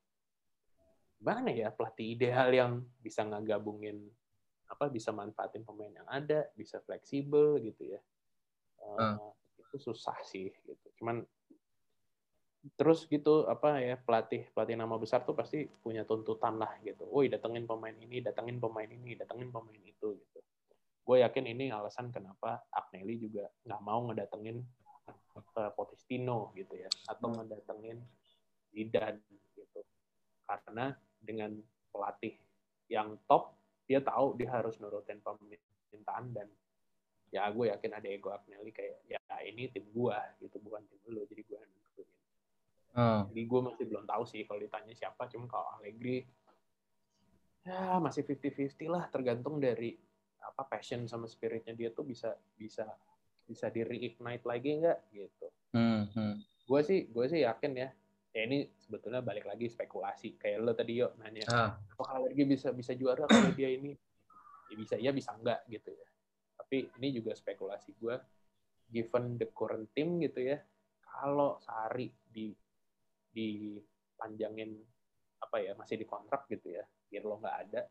mana ya pelatih ideal yang bisa ngegabungin apa bisa manfaatin pemain yang ada bisa fleksibel gitu ya uh. Itu susah sih gitu. Cuman terus gitu apa ya pelatih pelatih nama besar tuh pasti punya tuntutan lah gitu. Woi datengin pemain ini datengin pemain ini datengin pemain itu gitu. Gue yakin ini alasan kenapa Agnelli juga nggak mau ngedatengin uh, Potistino gitu ya. Atau hmm. ngedatengin Zidane gitu. Karena dengan pelatih yang top dia tahu dia harus nurutin permintaan dan ya gue yakin ada ego Agnelli kayak ya ini tim gue gitu bukan tim lo jadi gue yang nentuin hmm. jadi gue masih belum tahu sih kalau ditanya siapa cuma kalau Allegri ya masih 50-50 lah tergantung dari apa passion sama spiritnya dia tuh bisa bisa bisa di reignite lagi nggak gitu hmm, hmm. gue sih gue sih yakin ya ya ini sebetulnya balik lagi spekulasi kayak lo tadi yuk nanya ah. apakah lagi bisa bisa juara kalau dia ini ya bisa ya bisa enggak gitu ya tapi ini juga spekulasi gue given the current team gitu ya kalau Sari di dipanjangin apa ya masih di kontrak gitu ya Pirlo nggak ada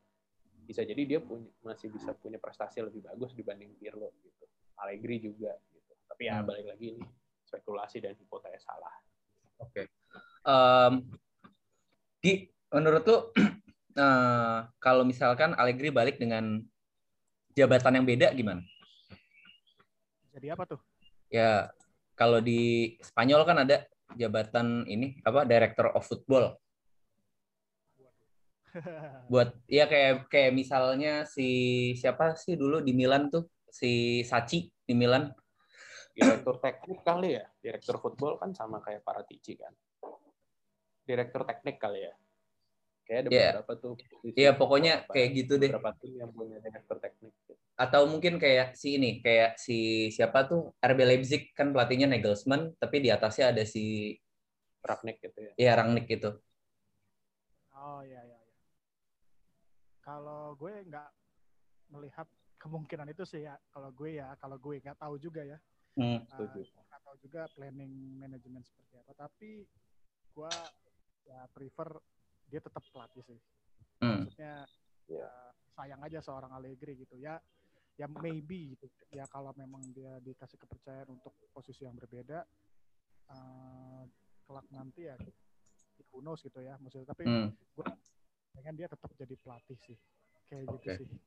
bisa jadi dia punya masih bisa punya prestasi lebih bagus dibanding Pirlo gitu. Allegri juga gitu. Tapi ya hmm. balik lagi ini spekulasi dan hipotesa salah. Oke. Okay um, di menurut tuh uh, kalau misalkan Allegri balik dengan jabatan yang beda gimana? Jadi apa tuh? Ya kalau di Spanyol kan ada jabatan ini apa Director of Football. Buat ya kayak kayak misalnya si siapa sih dulu di Milan tuh si Sachi di Milan. Direktur teknik kali ya. Direktur football kan sama kayak Paratici kan. Direktur teknik kali ya. Kayak ada yeah. beberapa tuh. Iya, yeah, pokoknya kayak gitu deh. Beberapa tim yang punya direktur teknik. Gitu. Atau mungkin kayak si ini, kayak si siapa tuh RB Leipzig kan pelatihnya Nagelsmann, tapi di atasnya ada si Ragnik gitu ya. Iya, Rangnick gitu. Oh iya iya. iya. Kalau gue nggak melihat kemungkinan itu sih ya. Kalau gue ya, kalau gue nggak tahu juga ya. Hmm, uh, nggak tahu juga planning manajemen seperti apa. Tapi gue ya prefer dia tetap pelatih sih. Hmm. Maksudnya ya sayang aja seorang Allegri gitu ya. Ya maybe gitu. Ya kalau memang dia dikasih kepercayaan untuk posisi yang berbeda, uh, kelak nanti ya who knows gitu ya maksudnya. Tapi hmm. gue pengen dia tetap jadi pelatih sih. Kayak okay. gitu sih.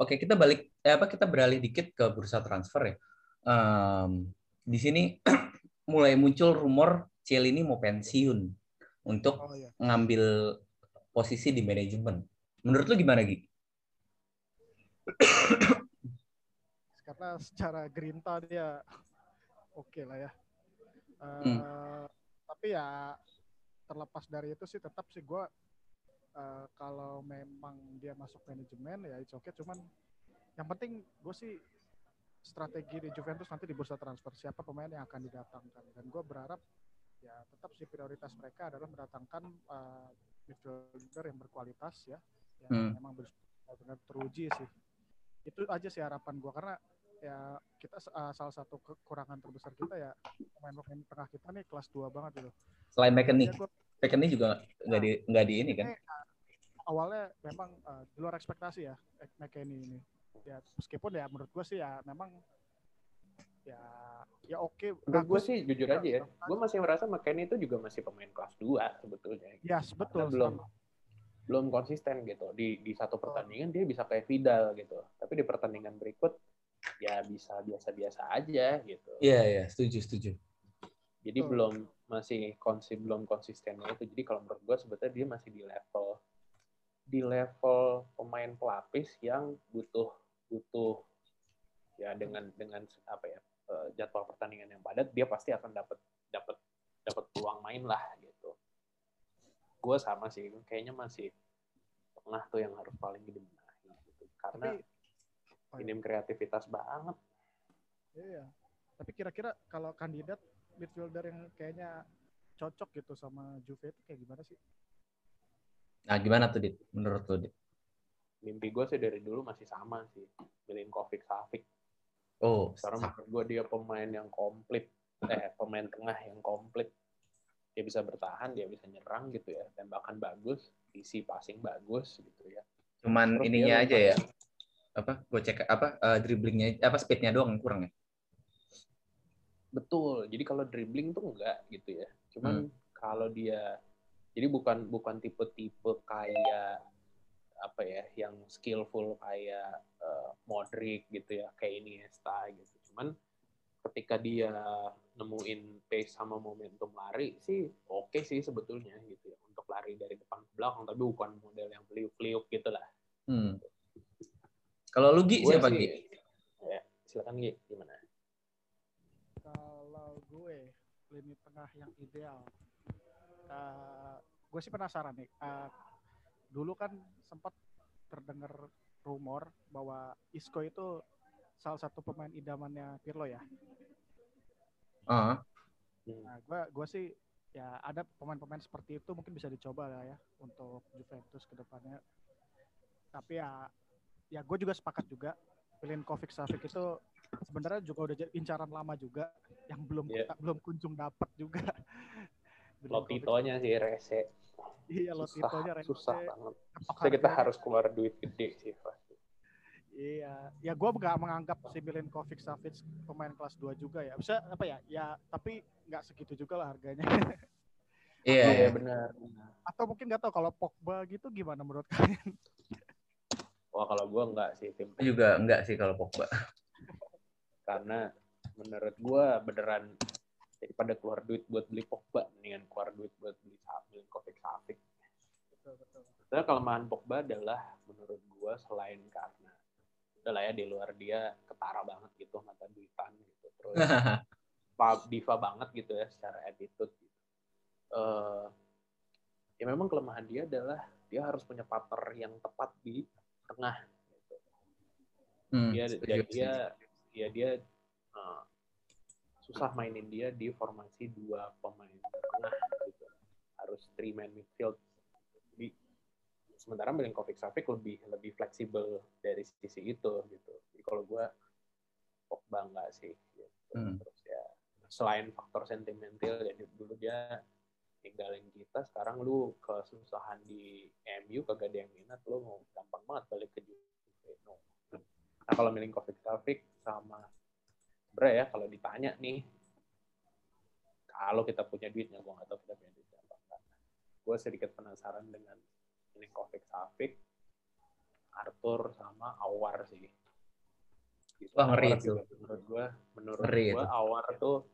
Oke, kita balik eh, apa kita beralih dikit ke bursa transfer ya. Um, di sini mulai muncul rumor Cielini mau pensiun untuk oh, iya. ngambil posisi di manajemen. Menurut lu gimana, Gi? Karena secara gerinta dia oke okay lah ya. Uh, hmm. Tapi ya terlepas dari itu sih tetap sih gue uh, kalau memang dia masuk manajemen ya itu oke. Okay. Cuman yang penting gue sih strategi di Juventus nanti di bursa transfer siapa pemain yang akan didatangkan dan gue berharap ya tetap sih prioritas mereka adalah mendatangkan uh, midfielder yang berkualitas ya. Yang hmm. memang benar-benar teruji sih. Itu aja sih harapan gue karena ya kita uh, salah satu kekurangan terbesar kita ya pemain-pemain tengah kita nih kelas 2 banget gitu. Selain McKennie McKennie juga nggak di nggak di ini kan? Awalnya memang uh, di luar ekspektasi ya McKennie ini ya meskipun ya menurut gue sih ya memang ya ya oke. Okay. Menurut gue sih jujur aja ya, gue masih merasa McKennie itu juga masih pemain kelas 2 sebetulnya. Yes, betul. Karena belum belum konsisten gitu. Di di satu pertandingan dia bisa kayak Vidal gitu. Tapi di pertandingan berikut ya bisa biasa-biasa aja gitu. Iya, yeah, iya, yeah. setuju, setuju. Jadi oh. belum masih konsi belum konsistennya itu. Jadi kalau menurut gue sebetulnya dia masih di level di level pemain pelapis yang butuh butuh ya dengan dengan apa ya uh, jadwal pertandingan yang padat dia pasti akan dapat dapat dapat peluang main lah gitu. Gue sama sih kayaknya masih tengah tuh yang harus paling dibenahi gitu. Karena tapi, oh iya. kreativitas banget. Iya tapi kira-kira kalau kandidat midfielder yang kayaknya cocok gitu sama Juve itu kayak gimana sih? Nah gimana tuh dit? Menurut tuh dit? Mimpi gue sih dari dulu masih sama sih. Milinkovic Savic Oh, karena menurut gue dia pemain yang komplit, eh pemain tengah yang komplit. Dia bisa bertahan, dia bisa nyerang gitu ya, tembakan bagus, isi passing bagus gitu ya. Cuman Terus ininya aja ya, apa? Gue cek apa uh, dribblingnya, apa speednya doang kurang ya? Betul. Jadi kalau dribbling tuh enggak gitu ya. Cuman hmm. kalau dia, jadi bukan bukan tipe-tipe kayak apa ya yang skillful kayak uh, Modric gitu ya kayak ini Iniesta gitu cuman ketika dia nemuin pace sama momentum lari sih oke okay sih sebetulnya gitu ya untuk lari dari depan ke belakang tapi bukan model yang peliuk-peliuk gitu lah hmm. kalau lu Gi siapa Gi? Ya, silakan Gi gimana? Kalau gue lini tengah yang ideal uh, gue sih penasaran nih uh, dulu kan sempat terdengar rumor bahwa Isco itu salah satu pemain idamannya Pirlo ya. Uh. Nah, gue gue sih ya ada pemain-pemain seperti itu mungkin bisa dicoba lah ya untuk Juventus ke depannya. Tapi ya ya gue juga sepakat juga pilihan Kovic Savic itu sebenarnya juga udah jadi incaran lama juga yang belum yeah. belum kunjung dapat juga. Lotitonya sih rese. Iya, lo susah, susah banget. Jadi kita harus keluar duit gede sih pasti. Iya, ya gue nggak menganggap si Milinkovic Savic pemain kelas 2 juga ya. Bisa apa ya? Ya tapi nggak segitu juga lah harganya. Iya, iya benar. Atau mungkin nggak tahu kalau Pogba gitu gimana menurut kalian? Wah kalau gue enggak sih tim. Juga enggak sih kalau Pogba. Karena menurut gue beneran daripada keluar duit buat beli Pogba mendingan keluar duit buat beli Milinkovic Savic. Betul betul. Karena kelemahan Pogba adalah menurut gue selain karena udah lah ya di luar dia ketara banget gitu mata duitan gitu terus diva banget gitu ya secara attitude gitu. Uh, ya memang kelemahan dia adalah dia harus punya partner yang tepat di tengah gitu. Hmm, dia dia dia ya dia uh, susah mainin dia di formasi dua pemain tengah gitu harus three man midfield di sementara Milinkovic Savic lebih lebih fleksibel dari sisi itu gitu jadi kalau gue Pogba enggak sih gitu. hmm. terus ya selain faktor sentimental ya dulu dia tinggalin kita sekarang lu kesusahan di MU kagak ada yang minat lu mau gampang banget balik ke Juve no. nah kalau Milinkovic Savic sama sebenarnya ya kalau ditanya nih kalau kita punya duitnya gue nggak tahu kita punya duit apa enggak gue sedikit penasaran dengan ini Kovic Safik Arthur sama Awar sih gitu. Wah, ngeri itu. menurut gue menurut gue Awar tuh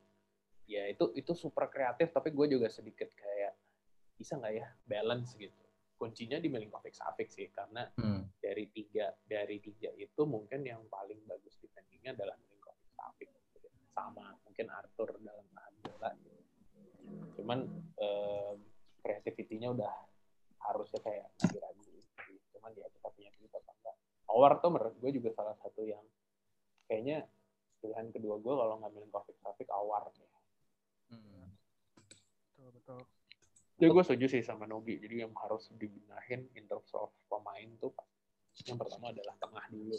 ya itu itu super kreatif tapi gue juga sedikit kayak bisa nggak ya balance gitu kuncinya di Milinkovic Savic sih karena hmm. dari tiga dari tiga itu mungkin yang paling bagus defendingnya adalah sama mungkin Arthur dalam tahan bola. Cuman um, kreativitinya udah harusnya kayak ragu-ragu cuman ya kita punya duit apa enggak. Awar tuh menurut gue juga salah satu yang kayaknya pilihan kedua gue kalau ngambilin Taufik Taufik Awar nih hmm. betul betul. Jadi gue setuju sih sama Nogi. Jadi yang harus dibenahin in terms of pemain tuh yang pertama adalah tengah dulu.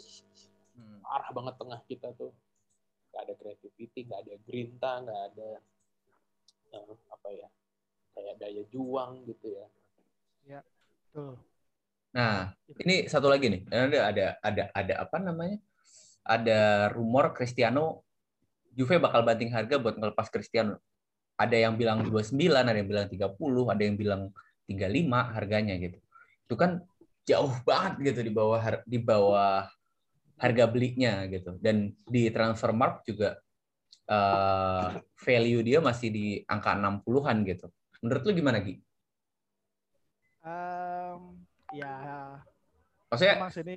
Hmm. arah banget tengah kita tuh nggak ada creativity nggak ada grinta nggak ada uh, apa ya kayak daya juang gitu ya. Ya tuh nah ini satu lagi nih. Ada ada ada ada apa namanya? Ada rumor Cristiano Juve bakal banting harga buat ngelepas Cristiano. Ada yang bilang 29 ada yang bilang 30 ada yang bilang 35 harganya gitu. Itu kan jauh banget gitu di bawah di bawah harga belinya gitu. Dan di transfer mark juga uh, value dia masih di angka 60-an gitu. Menurut lu gimana, Gi? Um, ya maksudnya ini...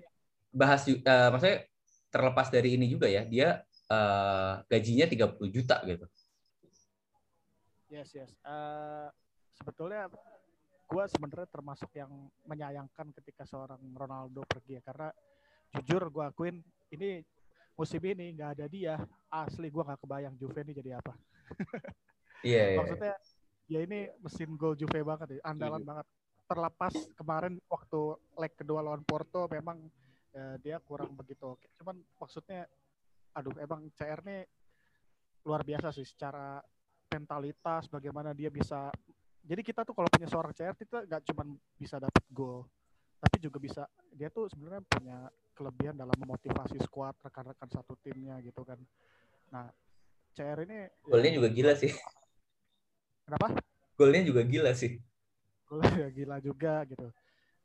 bahas uh, maksudnya terlepas dari ini juga ya, dia uh, gajinya 30 juta gitu. Yes, yes. Uh, sebetulnya gue sebenarnya termasuk yang menyayangkan ketika seorang Ronaldo pergi ya karena jujur gue akuin ini musim ini nggak ada dia. Asli gue nggak kebayang Juve ini jadi apa. Iya yeah, maksudnya ya ini mesin gol Juve banget ya andalan yeah. banget. Terlepas kemarin waktu leg kedua lawan Porto memang ya, dia kurang begitu oke. Cuman maksudnya aduh emang CR ini luar biasa sih secara mentalitas bagaimana dia bisa jadi kita tuh kalau punya seorang CR kita nggak cuma bisa dapat gol tapi juga bisa dia tuh sebenarnya punya kelebihan dalam memotivasi skuad rekan-rekan satu timnya gitu kan. Nah, CR ini golnya ya, juga gila sih. Kenapa? Golnya juga gila sih. Golnya gila juga gitu.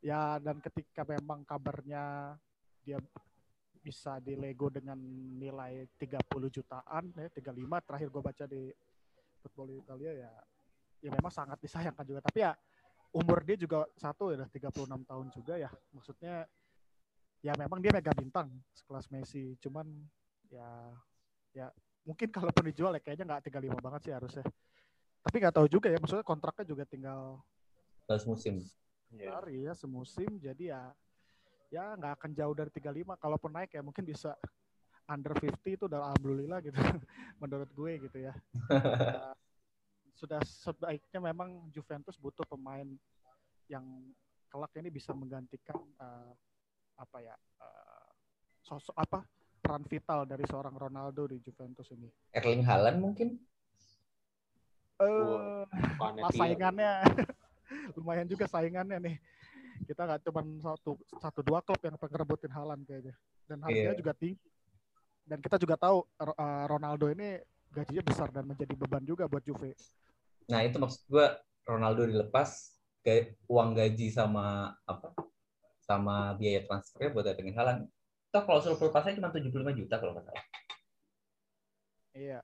Ya dan ketika memang kabarnya dia bisa di Lego dengan nilai 30 jutaan ya 35 terakhir gue baca di Football Italia ya ya memang sangat disayangkan juga tapi ya umur dia juga satu ya 36 tahun juga ya maksudnya ya memang dia mega bintang sekelas Messi. Cuman ya ya mungkin kalaupun dijual ya kayaknya nggak 35 banget sih harusnya. Tapi nggak tahu juga ya maksudnya kontraknya juga tinggal musim. Hari ya semusim. Jadi ya ya nggak akan jauh dari 35 kalaupun naik ya mungkin bisa under 50 itu udah alhamdulillah gitu menurut gue gitu ya. Uh, sudah sebaiknya memang Juventus butuh pemain yang kelak ini bisa menggantikan uh, apa ya uh, sosok apa peran vital dari seorang Ronaldo di Juventus ini. Erling Haaland mungkin? Eh, uh, saingannya lumayan juga saingannya nih. Kita nggak cuma satu satu dua klub yang pengen Haaland kayaknya. Dan harganya yeah. juga tinggi. Dan kita juga tahu uh, Ronaldo ini gajinya besar dan menjadi beban juga buat Juve. Nah itu maksud gue Ronaldo dilepas uang gaji sama apa sama biaya transfernya buat datengin Halan. Toh kalau suruh pasnya cuma 75 juta kalau nggak salah. Iya.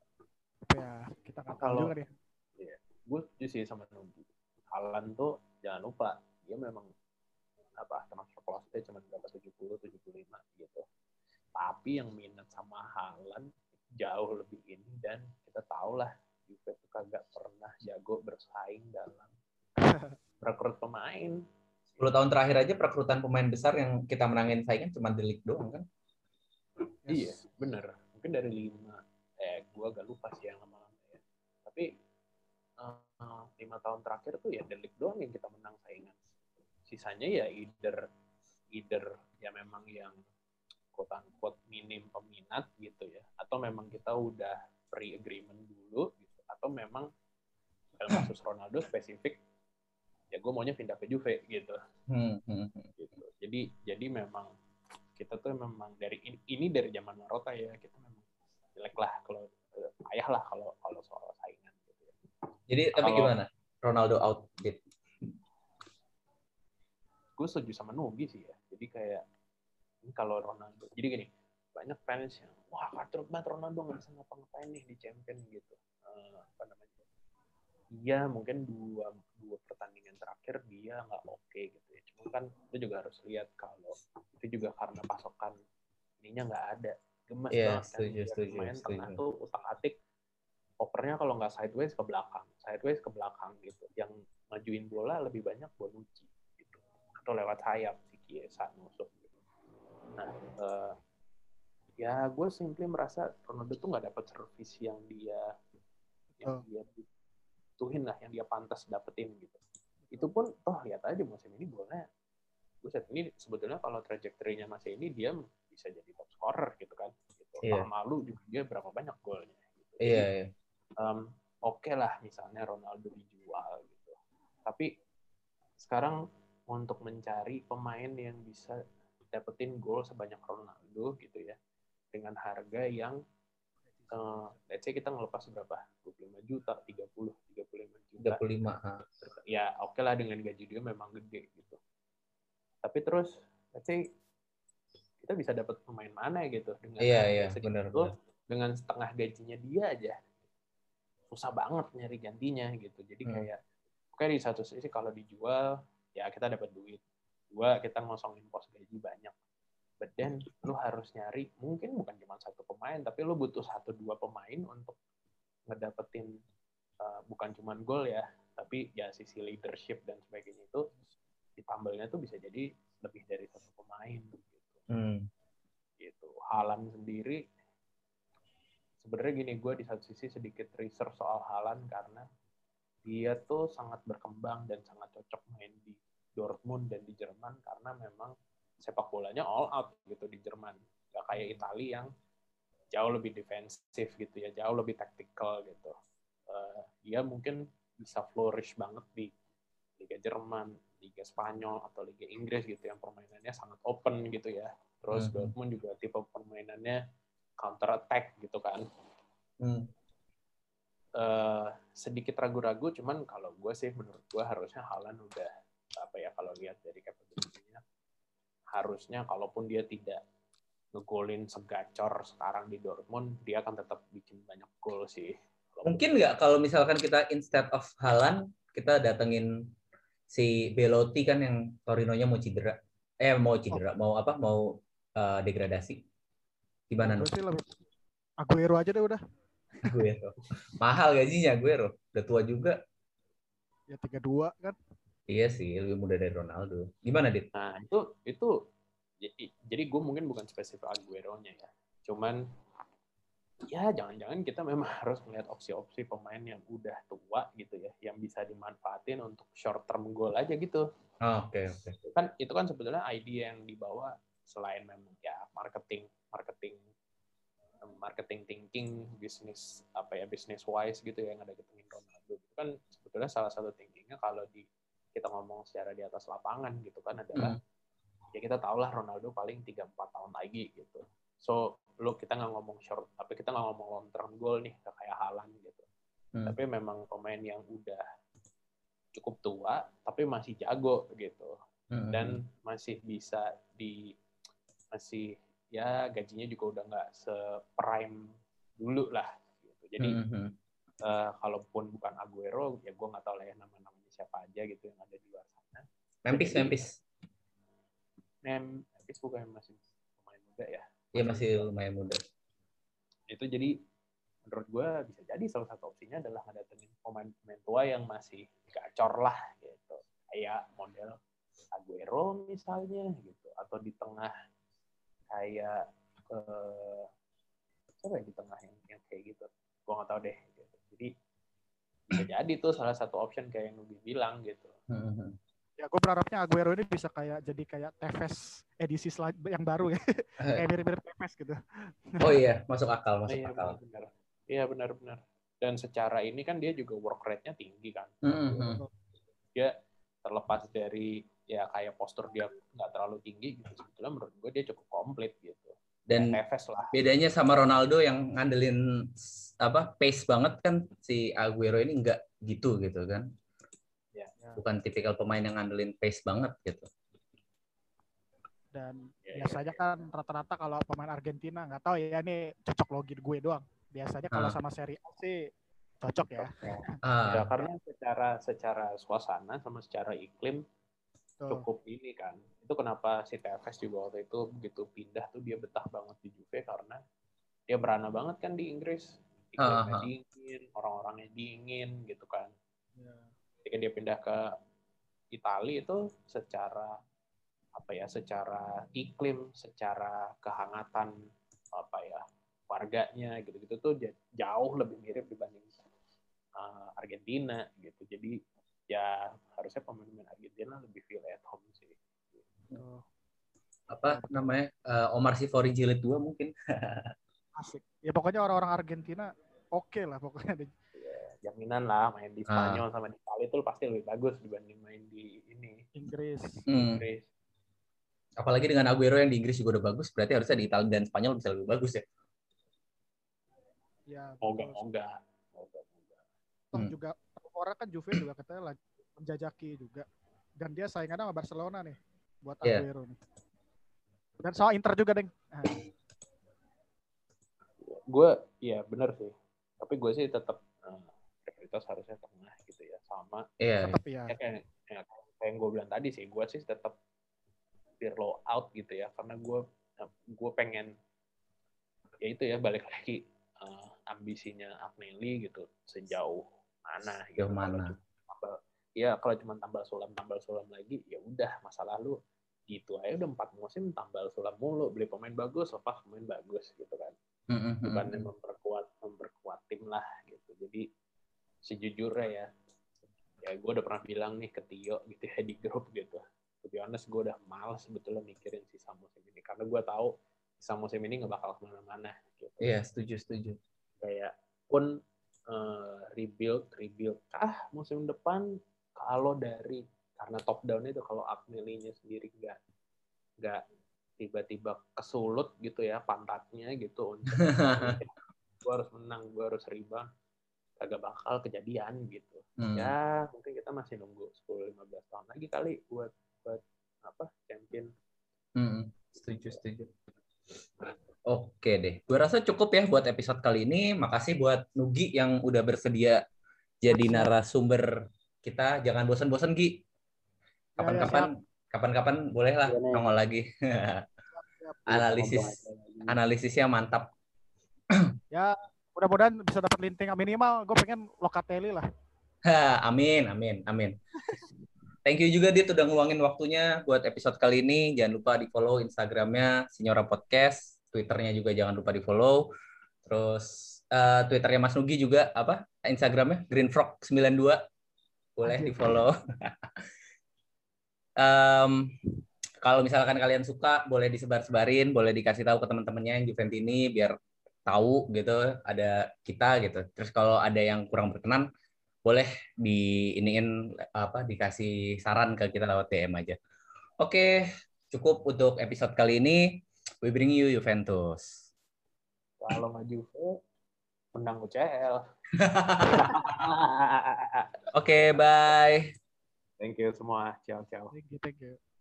Ya, kita nggak tahu Kalau- juga deh. Iya. Gue setuju sih sama Nugi. Halan tuh jangan lupa dia memang apa transfer cost-nya cuma berapa 70 75 gitu. Tapi yang minat sama Halan jauh lebih ini dan kita tahu lah Juve tuh kagak pernah jago bersaing dalam rekrut pemain. 10 tahun terakhir aja perekrutan pemain besar yang kita menangin saingan cuma League doang kan. Iya, bener. Mungkin dari lima, eh gua agak lupa sih yang lama-lama ya. Tapi eh, lima tahun terakhir tuh ya League doang yang kita menang saingan. Sisanya ya either either ya memang yang quote unquote minim peminat gitu ya, atau memang kita udah pre agreement dulu gitu, atau memang dalam kasus Ronaldo spesifik ya gue maunya pindah ke Juve gitu Hmm, hmm, hmm. gitu. Jadi jadi memang kita tuh memang dari ini, ini dari zaman Marotta ya kita memang jelek lah kalau eh, ayah lah kalau kalau soal saingan gitu ya. Jadi tapi Kalau- gimana? Ronaldo out Dit. Gue setuju sama Nugi sih ya. Jadi kayak ini kalau Ronaldo. Jadi gini banyak fans yang wah katrut banget Ronaldo nggak bisa ngapa-ngapain nih di champion gitu. Eh, apa namanya? Iya mungkin dua dua pertandingan terakhir dia nggak oke gitu ya. Cuma kan lu juga harus lihat kalau itu juga karena pasokan ininya nggak ada. Gemes Iya, banget kan. setuju, Dia setuju, Main tengah setuju. tuh utak atik opernya kalau nggak sideways ke belakang, sideways ke belakang gitu. Yang majuin bola lebih banyak Bonucci gitu. Atau lewat sayap si Chiesa nusuk gitu. Nah, eh, ya gue simply merasa Ronaldo tuh nggak dapat servis yang dia yang Oh. dia butuhin lah, yang dia pantas dapetin gitu. Itu pun toh lihat aja musim ini bolanya buset ini sebetulnya kalau trajektorinya masih ini dia bisa jadi top scorer gitu kan gitu. Iya. Tahun lalu juga dia berapa banyak golnya gitu. Iya, iya. um, oke lah misalnya Ronaldo dijual gitu. Tapi sekarang untuk mencari pemain yang bisa dapetin gol sebanyak Ronaldo gitu ya dengan harga yang uh, let's say kita ngelepas berapa 25 juta 30 35 juta 35. ha. ya oke lah dengan gaji dia memang gede gitu tapi terus let's say kita bisa dapat pemain mana gitu dengan Iya, iya, benar, benar. dengan setengah gajinya dia aja susah banget nyari gantinya gitu jadi Hmm. kayak oke di satu sisi kalau dijual ya kita dapat duit dua kita ngosongin pos gaji banyak but then lu harus nyari mungkin bukan cuma satu pemain tapi lu butuh satu dua pemain untuk ngedapetin uh, bukan cuma gol ya tapi ya sisi leadership dan sebagainya itu ditambahnya tuh bisa jadi lebih dari satu pemain gitu Hmm. gitu. Halan sendiri sebenarnya gini gue di satu sisi sedikit research soal Halan karena dia tuh sangat berkembang dan sangat cocok main di Dortmund dan di Jerman karena memang sepak bolanya all out gitu di Jerman gak kayak Italia yang jauh lebih defensif gitu ya jauh lebih taktikal gitu Eh, dia mungkin bisa flourish banget di Liga Jerman, Liga Spanyol atau Liga Inggris gitu yang permainannya sangat open gitu ya. Terus Mhm. Dortmund juga tipe permainannya counter attack gitu kan. Hmm. Eh, sedikit ragu-ragu, cuman kalau gue sih menurut gue harusnya Haaland udah apa ya kalau lihat dari harusnya kalaupun dia tidak ngegolin segacor sekarang di Dortmund, dia akan tetap bikin banyak gol sih. Mungkin nggak kalau misalkan kita instead of Halan kita datengin si Belotti kan yang Torinonya mau cedera. Eh mau cedera, mau apa? Mau eh, degradasi. Gimana Nuk? sih lebih Aguero aja deh udah. Aguero. Mahal gajinya Aguero. Udah tua juga. Ya 32 kan. Iya sih, lebih muda dari Ronaldo. Gimana, Dit? Nah, itu itu jadi, jadi gue mungkin bukan spesifik Aguero-nya ya. Cuman ya jangan-jangan kita memang harus melihat opsi-opsi pemain yang udah tua gitu ya, yang bisa dimanfaatin untuk short term goal aja gitu. Oh, Oke, oke. Kan itu kan sebetulnya ide yang dibawa selain memang ya marketing, marketing marketing thinking, bisnis apa ya bisnis wise gitu ya yang ada ketengin Ronaldo. Itu kan sebetulnya salah satu thinkingnya kalau di kita ngomong secara di atas lapangan gitu kan adalah ya kita tahu lah Ronaldo paling 3-4 tahun lagi gitu. So lo kita nggak ngomong short, tapi kita nggak ngomong long term goal nih kayak Haaland gitu. Hmm. Tapi memang pemain yang udah cukup tua tapi masih jago gitu dan masih bisa di masih ya gajinya juga udah nggak seprime dulu lah gitu. jadi mm-hmm. uh, kalaupun bukan Aguero ya gue nggak tahu lah ya nama-namanya siapa aja gitu yang ada di luar sana. Memphis jadi, Memphis. Memphis bukan masih lumayan muda ya. Iya masih lumayan muda. Itu jadi menurut gue bisa jadi salah satu opsinya adalah ngedatengin pemain-pemain tua yang masih gacor lah gitu. Kayak model Aguero misalnya gitu. Atau di tengah kayak eh, siapa ya di tengah yang, yang kayak gitu? Gue nggak tahu deh gitu. jadi bisa jadi tuh salah satu option kayak yang Nubi bilang gitu. Hmm. ya gue berharapnya Aguero ini bisa kayak jadi kayak Tevez edisi yang baru ya. Kayak mirip-mirip Tevez gitu. Oh iya masuk akal masuk iya, akal. benar. iya benar-benar. Dan secara ini kan dia juga work rate-nya tinggi kan. Mm-hmm. dia terlepas dari ya kayak postur dia nggak terlalu tinggi gitu. Sebetulnya menurut gue dia cukup komplit gitu dan ya, lah. bedanya sama Ronaldo yang ngandelin apa pace banget kan si Aguero ini nggak gitu gitu kan ya, ya. bukan tipikal pemain yang ngandelin pace banget gitu dan ya, biasanya ya, kan rata-rata kalau pemain Argentina nggak tahu ya ini cocok logi gue doang biasanya kalau ah. sama seri A sih cocok ya. Ah. ya karena secara secara suasana sama secara iklim cukup ini kan. Itu kenapa si TFS juga waktu itu begitu pindah tuh dia betah banget di Juve karena dia berana banget kan di Inggris. Iklimnya uh -huh. dingin, orang-orangnya dingin gitu kan. Yeah. Ketika dia pindah ke Italia itu secara apa ya, secara iklim, secara kehangatan apa ya, warganya gitu-gitu tuh jauh lebih mirip dibanding uh, Argentina gitu. Jadi ya harusnya pemain-pemain Argentina lebih feel at home sih. Oh. Apa namanya? Uh, Omar Sivori jilid 2 mungkin. Asik. Ya pokoknya orang-orang Argentina oke okay lah pokoknya. Ya, jaminan lah main di Spanyol ah. sama di Italia itu pasti lebih bagus dibanding main di ini. Inggris. Hmm. Inggris. Apalagi dengan Aguero yang di Inggris juga udah bagus, berarti harusnya di Italia dan Spanyol bisa lebih bagus ya. Ya. Moga, moga. Moga, moga. Hmm. juga orang kan Juve juga katanya lagi menjajaki juga. Dan dia saingannya sama Barcelona nih buat yeah. Aguero nih. Dan soal Inter juga, Deng. Nah. Gue, ya bener sih. Tapi gue sih tetap uh, prioritas harusnya tengah gitu ya. Sama. Iya. Tetap ya. ya kayak, ya, kayak yang gue bilang tadi sih, gue sih tetap Pirlo out gitu ya. Karena gue gue pengen ya itu ya balik lagi uh, ambisinya Agnelli gitu sejauh mana gitu. mana tambal, ya kalau cuma tambal sulam tambal sulam lagi ya udah masa lalu gitu. Aja udah empat musim tambal sulam mulu. Beli pemain bagus lepas pemain bagus gitu kan. Mm-hmm. bukannya memperkuat memperkuat tim lah gitu. Jadi sejujurnya ya ya gue udah pernah bilang nih ke Tio gitu ya di grup gitu. To be honest gue udah males sebetulnya mikirin sisa musim ini. Karena gue tahu sisa musim ini nggak bakal ke mana-mana gitu. Iya setuju setuju. Kayak pun uh, rebuild rebuild kah musim depan? Kalau dari karena top down itu kalau Agnelli-nya sendiri nggak nggak tiba-tiba kesulut gitu ya pantatnya gitu untuk gue harus menang gue harus rebound agak bakal kejadian gitu hmm. ya mungkin kita masih nunggu 10-15 tahun lagi kali buat buat apa champion hmm. setuju setuju Oke deh, gue rasa cukup ya buat episode kali ini. Makasih buat Nugi yang udah bersedia jadi narasumber kita. Jangan bosan-bosan Gi. Kapan-kapan, kapan-kapan bolehlah nongol lagi. Analisis, analisisnya mantap. ya, mudah-mudahan bisa dapat linting minimal. Gue pengen Lokatelli lah. amin, amin, amin. Thank you juga dia udah ngeluangin waktunya buat episode kali ini. Jangan lupa di follow Instagramnya Signora Podcast Twitternya juga jangan lupa di follow. Terus uh, Twitternya Mas Nugi juga apa? Instagramnya Greenfrog92 boleh di follow. um, kalau misalkan kalian suka, boleh disebar-sebarin, boleh dikasih tahu ke teman-temannya yang Juventini biar tahu gitu ada kita gitu. Terus kalau ada yang kurang berkenan, boleh di iniin apa dikasih saran ke kita lewat DM aja. Oke, cukup untuk episode kali ini. We bring you Juventus. Kalau Juve, menang UCL. Oke, okay, bye. Thank you semua. Ciao, ciao. Thank you, thank you.